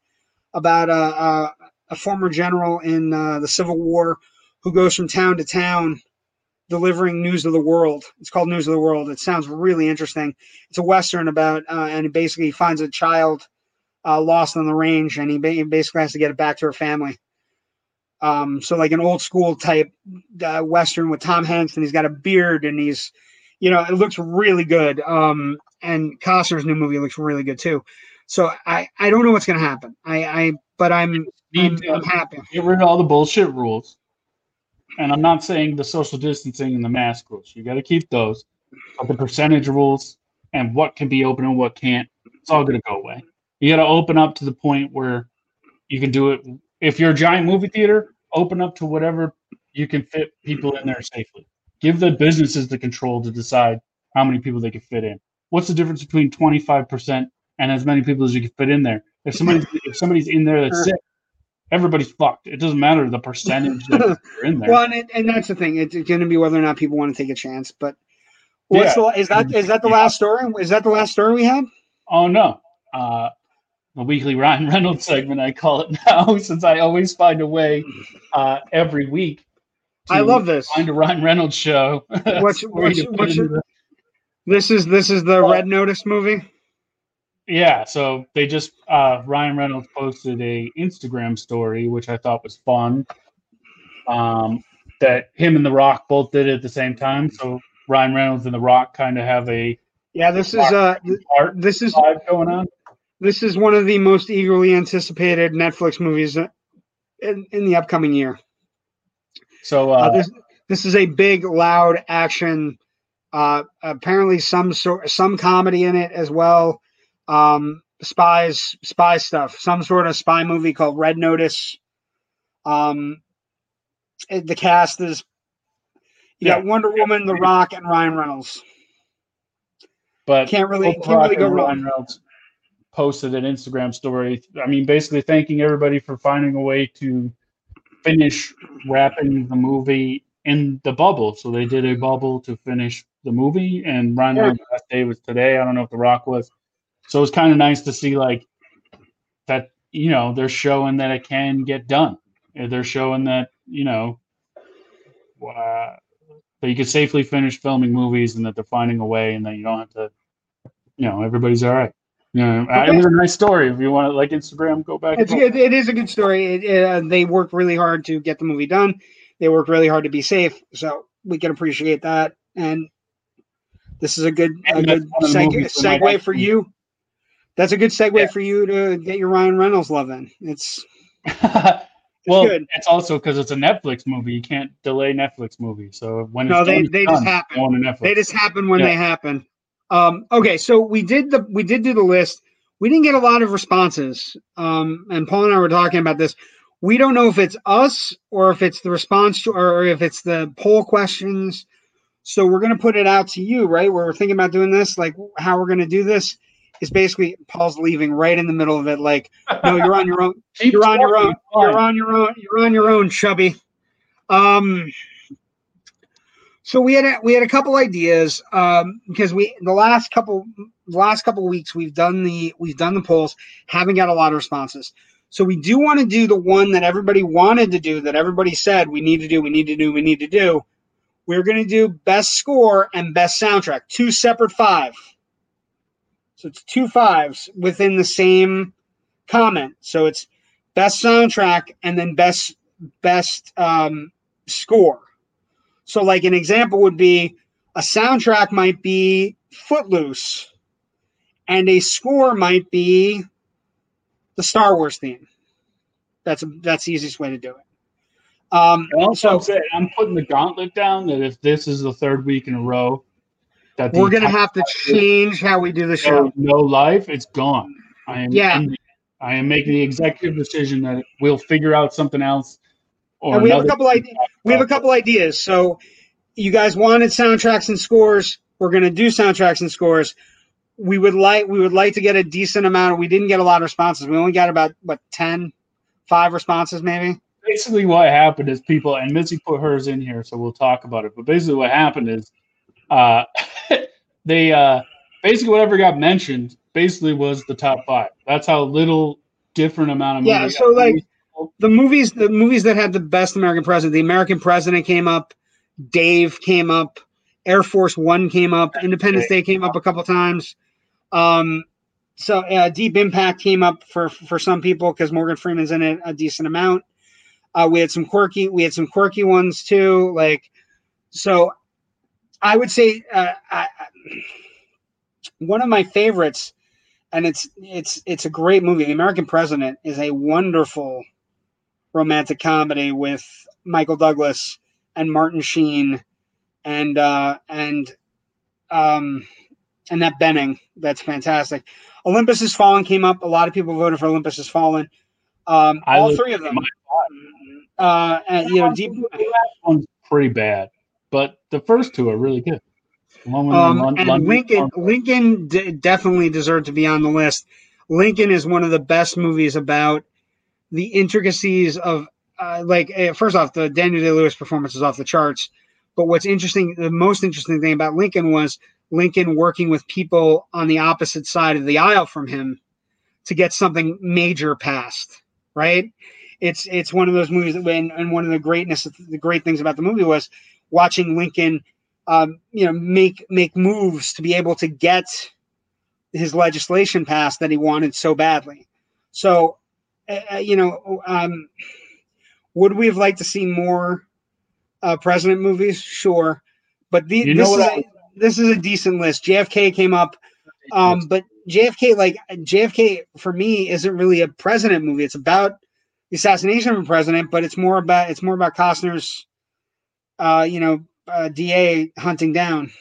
about a, a, a former general in uh, the Civil War who goes from town to town delivering news of the world. It's called News of the World. It sounds really interesting. It's a western about, uh, and he basically finds a child uh, lost on the range, and he basically has to get it back to her family. Um, so like an old school type uh, western with Tom Hanks, and he's got a beard, and he's, you know, it looks really good. Um, and Costner's new movie looks really good too. So I, I don't know what's gonna happen. I, I but I'm I'm, I'm happy. get rid of all the bullshit rules. And I'm not saying the social distancing and the mask rules. You got to keep those. But the percentage rules and what can be open and what can't, it's all going to go away. You got to open up to the point where you can do it. If you're a giant movie theater, open up to whatever you can fit people in there safely. Give the businesses the control to decide how many people they can fit in. What's the difference between 25% and as many people as you can fit in there? If somebody's if somebody's in there that's sick, everybody's fucked. It doesn't matter the percentage that are in there. Well, and, and that's the thing. It's going to be whether or not people want to take a chance. But what's the, is that is that the last story? Is that the last story we had? Oh no. Uh the weekly Ryan Reynolds segment, I call it now, since I always find a way uh every week. I love this. Find a Ryan Reynolds show. What's- what's- what's your- the- This is this is the Red Notice movie. yeah, so they just uh Ryan Reynolds posted a Instagram story, which I thought was fun. Um that him and The Rock both did it at the same time. So Ryan Reynolds and The Rock kind of have a Yeah, this is uh this is going on. This is one of the most eagerly anticipated Netflix movies in, in the upcoming year. So Uh, uh, this this is a big, loud action. Uh, apparently, some sort, some comedy in it as well. Um, spies, spy stuff. Some sort of spy movie called Red Notice. Um, it- the cast is you got Yeah. Wonder Woman, The Rock, and Ryan Reynolds. but Can't really, can't really go wrong. Ryan Reynolds posted an Instagram story. I mean, basically thanking everybody for finding a way to finish wrapping the movie in the bubble. So they did a bubble to finish the movie, and Ryan Yeah. Reynolds' last day was today. I don't know if The Rock was. So it was kind of nice to see like that. You know, they're showing that it can get done. They're showing that you know. Uh, that you can safely finish filming movies and that they're finding a way and that you don't have to you know everybody's all right uh, it was a nice story if you want to like instagram go back It's, it, it is a good story. It, it, uh, they worked really hard to get the movie done. They worked really hard to be safe, so we can appreciate that. And this is a good, a good one of the seg- segue for you. That's a good segue Yeah. for you to get your Ryan Reynolds love in. It's well good. it's also because it's a netflix movie you can't delay netflix movies so when No, they- done, they just happen. Go on to netflix they just happen when Yeah. they happen. Um, okay, so we did the we did do the list. We didn't get a lot of responses. Um, and Paul and I were talking about this. We don't know if it's us or if it's the response to, or if it's the poll questions. So we're going to put it out to you, right? Where we're thinking about doing this, like how we're going to do this is basically Paul's leaving right in the middle of it. Like, no, you're on your own. You're on your own. You're on your own. You're on your own, chubby. Um. So we had a, we had a couple ideas um, because we the last couple last couple weeks we've done the we've done the polls haven't got a lot of responses. So we do want to do the one that everybody wanted to do that everybody said we need to do we need to do we need to do, we're going to do best score and best soundtrack, two separate five. So it's two fives within the same comment. So it's best soundtrack and then best best um, score. So like an example would be a soundtrack might be Footloose, and a score might be the Star Wars theme. That's that's the easiest way to do it. Um, also, so I'm putting the gauntlet down that if this is the third week in a row that we're gonna have to change how we do the show show. no life, it's gone. I am Yeah. ending. I am making the executive decision that we'll figure out something else. And we have a couple ideas. We have a couple ideas. So you guys wanted soundtracks and scores. We're gonna do soundtracks and scores. We would like we would like to get a decent amount. We didn't get a lot of responses. We only got about what 10, five responses maybe. basically what happened is people and Missy put hers in here, so we'll talk about it. But basically, what happened is uh, they uh, basically whatever got mentioned basically was the top five. That's how little different amount of Yeah, so, like, the movies the movies that had the best American president, the American president came up, Dave came up, Air Force One came up, Independence Day came up a couple times. Um, so uh, Deep Impact came up for for some people because Morgan Freeman's in it a decent amount. Uh, we had some quirky we had some quirky ones too, like so. I would say uh, I, one of my favorites, and it's it's it's a great movie. The American President is a wonderful romantic comedy with Michael Douglas and Martin Sheen and uh, and um, and that Bening. That's fantastic. Olympus Has Fallen came up. A lot of people voted for Olympus Has Fallen. Um, all three of them. Uh, and, you know, deep. One's pretty bad, but the first two are really good. One Um, Lon- and London- Lincoln, Lincoln d- definitely deserved to be on the list. Lincoln is one of the best movies about the intricacies of, uh, like, uh, first off, the Daniel Day Lewis performance is off the charts. But what's interesting, the most interesting thing about Lincoln was Lincoln working with people on the opposite side of the aisle from him to get something major passed. Right? It's it's one of those movies that when and one of the greatness, the great things about the movie was watching Lincoln um, you know make make moves to be able to get his legislation passed that he wanted so badly. So, uh, you know, um, would we have liked to see more uh, president movies? Sure, but the, You this is a, this is a decent list. JFK came up, um, but JFK like JFK for me isn't really a president movie. It's about the assassination of a president, but it's more about it's more about Costner's, uh, you know, uh, DA hunting down.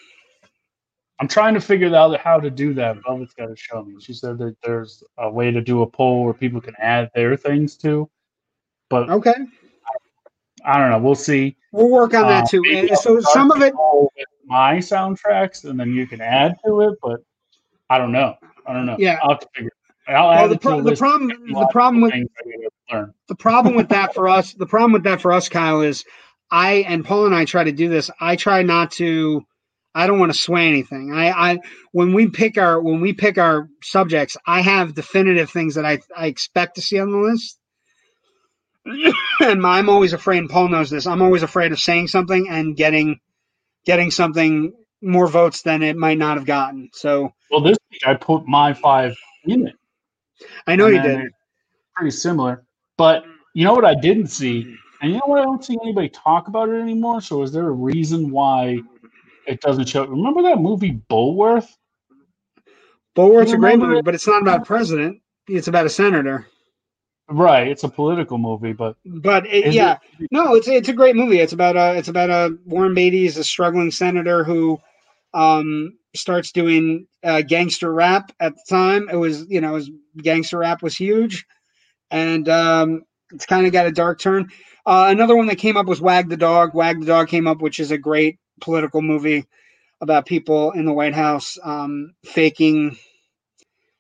I'm trying to figure out how to do that. Mm-hmm. Velvet's got to show me. She said that there's a way to do a poll where people can add their things to, but Okay, I don't know. We'll see. we'll work on that um, too. maybe And so some of it, my soundtracks, and then you can add to it. But I don't know. I don't know. Yeah. I'll have to figure. It. I'll well, add the, pro- the problem, the problem with things I gotta learn. the problem with that for us, the problem with that for us, Kyle, is I and Paul and I try to do this. I try not to. I don't want to sway anything. I, I when we pick our when we pick our subjects, I have definitive things that I I expect to see on the list. and I'm always afraid. And Paul knows this. I'm always afraid of saying something and getting getting something more votes than it might not have gotten. So Well, this week I put my five in it. I know you did. Pretty similar. But you know what I didn't see? And you know what? I don't see anybody talk about it anymore. So is there a reason why it doesn't show? Remember that movie Bulworth? Bulworth's you a great movie, it? but it's not about a president. It's about a senator. Right. It's a political movie, but But it, Is yeah, it- no, it's it's a great movie. It's about a it's about a Warren Beatty is a struggling senator who um starts doing uh, gangster rap at the time. It was you know his gangster rap was huge, and um, it's kind of got a dark turn. Uh, another one that came up was Wag the Dog. Wag the Dog came up, which is a great political movie about people in the White House um, faking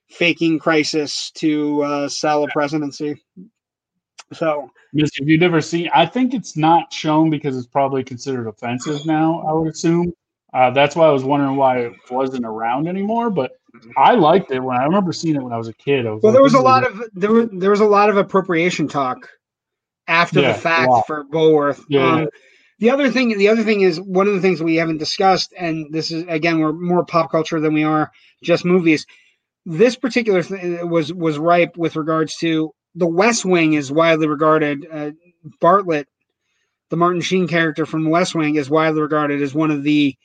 faking crisis to uh, sell a presidency. So Miss, if you've never seen, I think it's not shown because it's probably considered offensive now. I would assume. Uh, that's why I was wondering why it wasn't around anymore. But I liked it when I remember seeing it when I was a kid. Was Well, like, there was a lot of there was there was a lot of appropriation talk after Yeah, the fact for Bulworth. Yeah. Um, The other thing, the other thing is one of the things we haven't discussed, and this is again, we're more pop culture than we are just movies. This particular was was ripe with regards to the West Wing is widely regarded. Uh, Bartlet, the Martin Sheen character from the West Wing, is widely regarded as one of the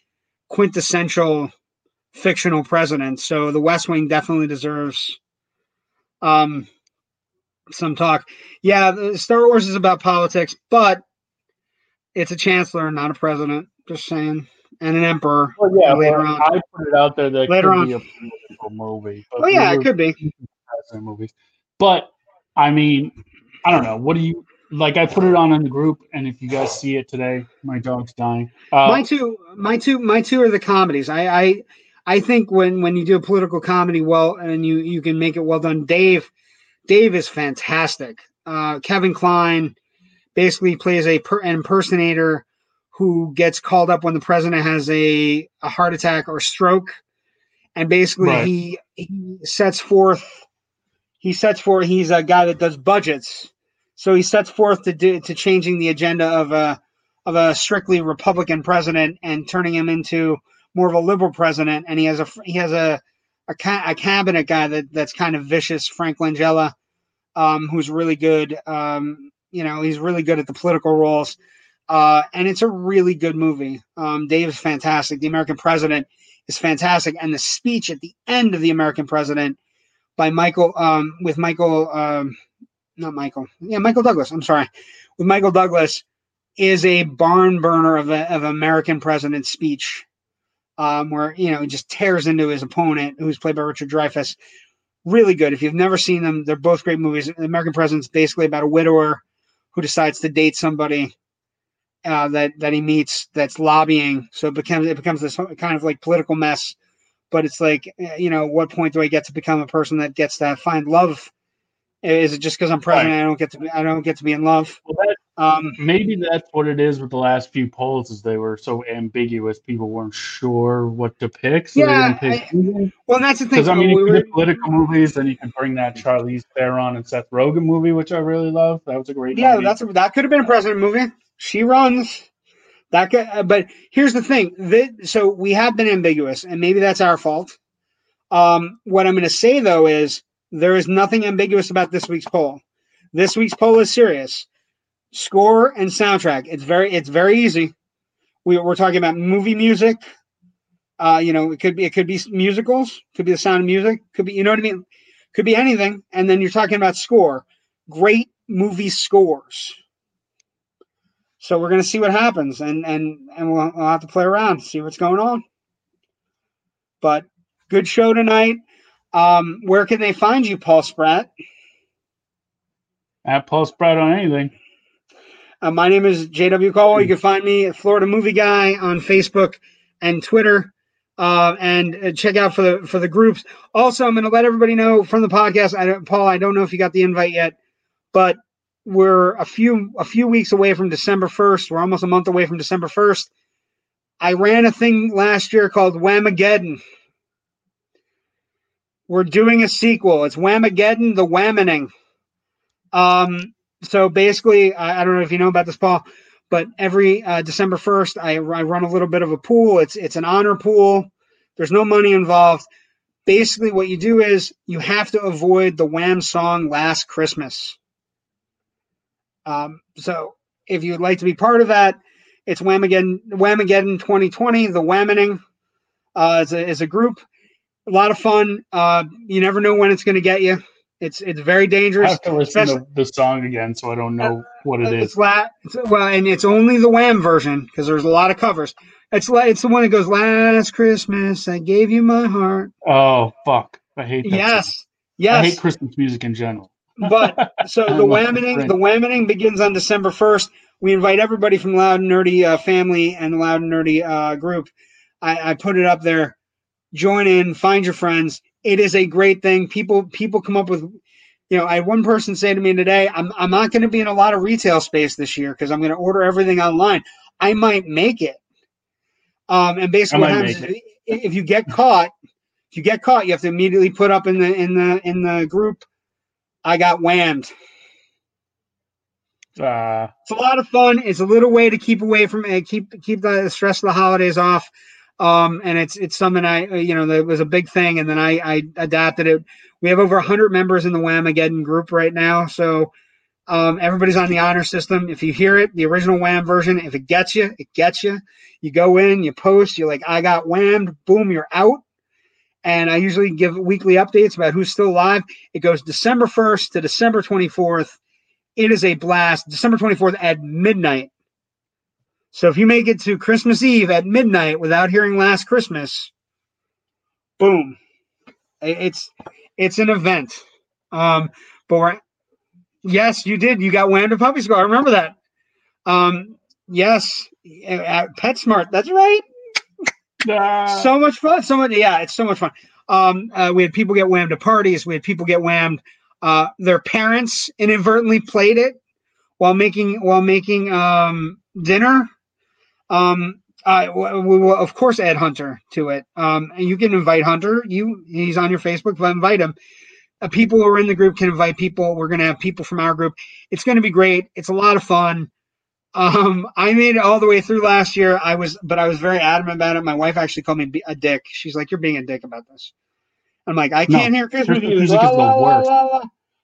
quintessential fictional presidents. So the West Wing definitely deserves um, some talk. Yeah, Star Wars is about politics, but it's a chancellor, not a president. Just saying, and an emperor. Well, yeah, later well, on. I put it out there that Later could on. be a political movie. Oh yeah, it could be. movies. But I mean, I don't know. What do you like? I put it on in the group, and if you guys see it today, my dog's dying. Uh, my two, my two, my two are the comedies. I, I, I think when when you do a political comedy well and you you can make it well done. Dave, Dave is fantastic. Uh, Kevin Kline basically plays a per, an impersonator who gets called up when the president has a a heart attack or stroke, and basically Right. he he sets forth. He sets forth. He's a guy that does budgets, so he sets forth to do to changing the agenda of a of a strictly Republican president and turning him into more of a liberal president. And he has a he has a a, ca- a cabinet guy that that's kind of vicious, Frank Langella, um, who's really good. Um, you know, he's really good at the political roles. Uh, and it's a really good movie. Um, Dave is fantastic. The American President is fantastic, and the speech at the end of the American President by Michael um, with Michael, um, not Michael, yeah, Michael Douglas. I'm sorry, with Michael Douglas is a barn burner of a of American president speech, um, where you know he just tears into his opponent, who's played by Richard Dreyfuss. Really good. If you've never seen them, they're both great movies. The American President's basically about a widower who decides to date somebody uh, that that he meets that's lobbying. So it becomes it becomes this kind of like political mess. But it's like eh, you know, what point do I get to become a person that gets to find love? Is it just because I'm president? I don't get to be, I don't get to be in love. well, that, Um, maybe that's what it is with the last few polls, is they were so ambiguous. People weren't sure what to pick. So Yeah, pick anything. well, that's the thing. Because I mean, we you were- could political movies, then you can bring that Charlize Theron and Seth Rogen movie, which I really love. That was a great. yeah, movie. that's a, that could have been a president movie. She runs. That could, uh, but here's the thing. That, so we have been ambiguous, and maybe that's our fault. Um, what I'm going to say though is there is nothing ambiguous about this week's poll. This week's poll is serious. Score and soundtrack. It's very it's very easy. We, we're talking about movie music. Uh, you know, it could be it could be musicals, could be the sound of music, could be you know what I mean, could be anything. And then you're talking about score. Great movie scores. So we're gonna see what happens, and and and we'll, we'll have to play around, see what's going on. But good show tonight. Um, where can they find you, Paul Spratt? at Paul Spratt on anything. Uh, my name is JW Caldwell. You can find me at Florida Movie Guy on Facebook and Twitter. Uh, and uh, check out for the for the groups. Also, I'm going to let everybody know from the podcast. I Paul, I don't know if you got the invite yet, but we're a few a few weeks away from December 1st. We're almost a month away from December 1st. I ran a thing last year called Whamageddon. We're doing a sequel. It's Whamageddon, the Whammoning. Um, so basically, I, I don't know if you know about this, Paul, but every uh, December first, I, I run a little bit of a pool. It's it's an honor pool. There's no money involved. Basically, what you do is you have to avoid the Wham song "Last Christmas." Um, so if you'd like to be part of that, it's Whamageddon, Whamageddon 2020, the Whamming Uh, is a, is a group, a lot of fun. Uh, you never know when it's going to get you. It's it's very dangerous. I have to listen to the song again, so I don't know what it is. It's la- it's, well, and it's only the Wham version because there's a lot of covers. It's la- it's the one that goes "Last Christmas I gave you my heart." Oh fuck! I hate that. song. Yes, I hate. Christmas music in general. but so the whammoning, the whammoning begins on December first. We invite everybody from Loud and Nerdy uh, family and the Loud and Nerdy uh, group. I, I put it up there. Join in, find your friends. It is a great thing. People people come up with, you know, I had one person say to me today, "I'm I'm not going to be in a lot of retail space this year because I'm going to order everything online. I might make it." Um, and basically, what happens is if you get caught, if you get caught, you have to immediately put up in the in the in the group I got whammed. Uh, It's a lot of fun. It's a little way to keep away from uh, keep keep the stress of the holidays off. Um, and it's it's something I uh, you know that was a big thing, and then I I adapted it. We have over hundred members in the Whamageddon group right now, so um, everybody's on the honor system. If you hear it, the original Wham version, if it gets you, it gets you. You go in, you post, you're like, I got whammed, boom, you're out. And I usually give weekly updates about who's still alive. It goes December 1st to December 24th. It is a blast. December 24th at midnight. So if you make it to Christmas Eve at midnight without hearing Last Christmas, boom. It's it's an event. Um, but we're yes, you did. You got whammed a puppy skull. I remember that. Um, yes, at PetSmart. That's right. so much fun. So much. Yeah, it's so much fun. Um, uh, we had people get whammed at parties. We had people get whammed. Uh, their parents inadvertently played it while making while making um, dinner. Um, uh, we will of course add Hunter to it. Um, and you can invite Hunter. You he's on your Facebook. But invite him. Uh, people who are in the group can invite people. We're gonna have people from our group. It's gonna be great. It's a lot of fun. Um, I made it all the way through last year. I was, but I was very adamant about it. My wife actually called me a dick. She's like, "You're being a dick about this." I'm like, "I can't hear Christmas music." music La, is the la, la, worst.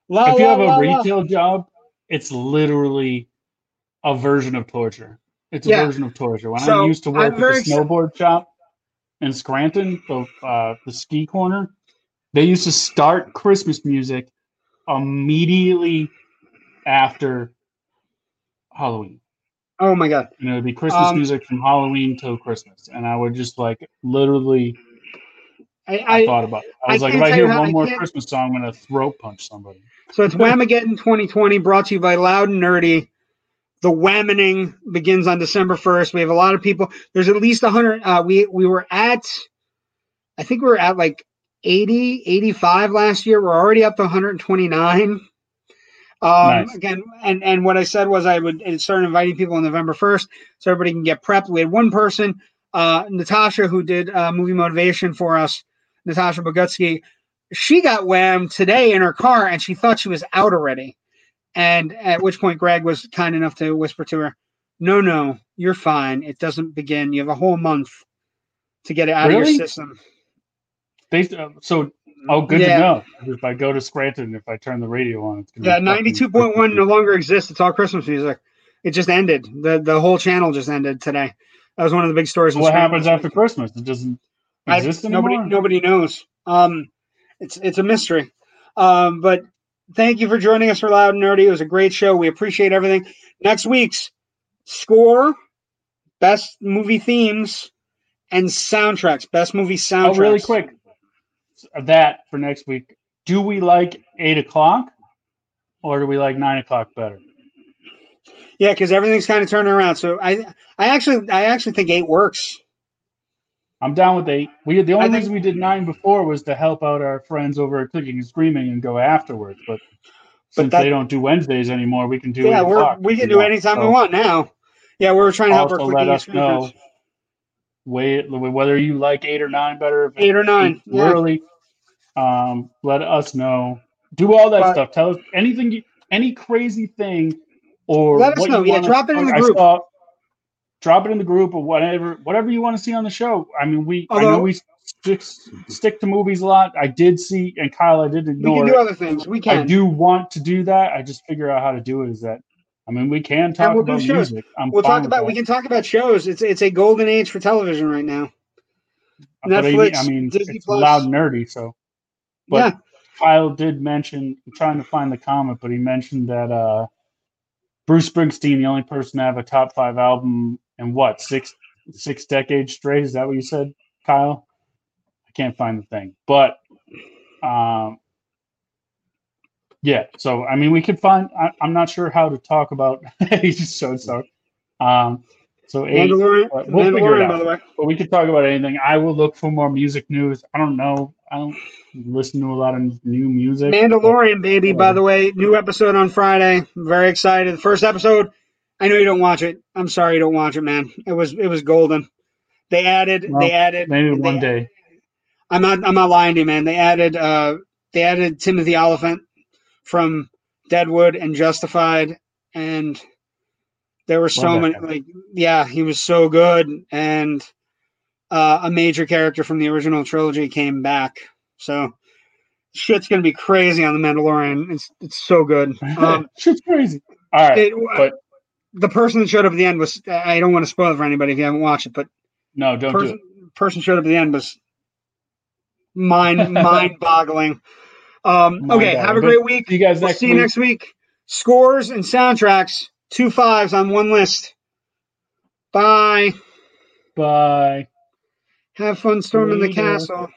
la, if you have a retail job, it's literally a version of torture. It's a Yeah. version of torture. When So, I used to I'm work at the snowboard shop in Scranton, the uh, the ski corner, they used to start Christmas music immediately after Halloween. Oh my god! And it'd be Christmas Um, music from Halloween till Christmas, and I would just like literally. I, I, I thought about. It. I I was like, if I hear how- one I more Christmas song, I'm gonna throat punch somebody. So it's Whamageddon 2020, brought to you by Loud and Nerdy. The whamming begins on December 1st. We have a lot of people. There's at least 100. Uh, we we were at, I think we were at like 80, 85 last year. We're already up to 129. Um, Nice. Again, and and what I said was I would start inviting people on November 1st so everybody can get prepped. We had one person, uh, Natasha, who did uh, movie motivation for us, Natasha Bogutsky she got whammed today in her car and she thought she was out already. And at which point Greg was kind enough to whisper to her, No, no, you're fine. It doesn't begin. You have a whole month to get it out of your system. They, uh, so oh, good Yeah. to know. If I go to Scranton, if I turn the radio on, it's gonna Yeah, be 92.1 no longer exists. It's all Christmas music. It just ended. The the whole channel just ended today. That was one of the big stories. What happens after week. Christmas? It doesn't I- exist anymore. nobody nobody knows. Um, it's it's a mystery. Um, but thank you for joining us for Loud and Nerdy. It was a great show. We appreciate everything. Next week's score, best movie themes, and soundtracks. Best movie soundtracks. Oh, really quick. That for next week. Do we like eight o'clock, or do we like nine o'clock better? Yeah, because everything's kind of turning around. So I I actually I actually think eight works. I'm down with eight. We the only I think- reason we did nine before was to help out our friends over at Clicking and Screaming and go afterwards. But But since that- they don't do Wednesdays anymore, we can do. yeah, we're we can do anytime we want now. Yeah, we're trying to help our clicking let and us screaming know wait whether you like eight or nine better. Eight or nine. Yeah. early. Um, let us know. Do all that But- stuff. Tell us anything, you- any crazy thing, or Let us know. Yeah, drop it in the I group. saw- drop it in the group or whatever, whatever you want to see on the show. I mean, we I know we stick, stick to movies a lot. I did see, and Kyle, I did We can do other things. We can. I do want to do that. I just figure out how to do it. Is that I mean, we can talk we'll about shows. music. I'm We'll talk about. We can talk about shows. It's it's a golden age for television right now. Netflix, I mean, Disney it's Plus. loud nerdy. So, but Yeah. Kyle did mention. I'm trying to find the comment, but he mentioned that uh, Bruce Springsteen, the only person to have a top five album in what six six decades straight. Is that what you said, Kyle? I can't find the thing, but um, yeah. So I mean, we could find. I, I'm not sure how to talk about. he just so. Um, so eight. Mandalorian. Well, we'll figure it Mandalorian, out. by the way. But we could talk about anything. I will look for more music news. I don't know. I don't listen to a lot of new music. Mandalorian, baby. By the way, new episode on Friday. I'm very excited. The first episode. I know you don't watch it. I'm sorry you don't watch it, man. It was it was golden. They added. Well, they added. Maybe they- one day. I'm not. I'm not lying to you, man. They added. Uh, they added Timothy Olyphant from Deadwood and Justified, and there were so many. guy. Like, yeah, he was so good, and uh, a major character from the original trilogy came back. So shit's gonna be crazy on the Mandalorian. It's it's so good. Um, Shit's crazy. All right. it, but- the person that showed up at the end was I don't want to spoil it for anybody if you haven't watched it, but no, don't do person it. person showed up at the end was mind mind boggling. Um, Mind okay, have a great week. See you guys We'll next see you week. next week. Scores and soundtracks, two fives on one list. Bye. Bye. Have fun storming the castle.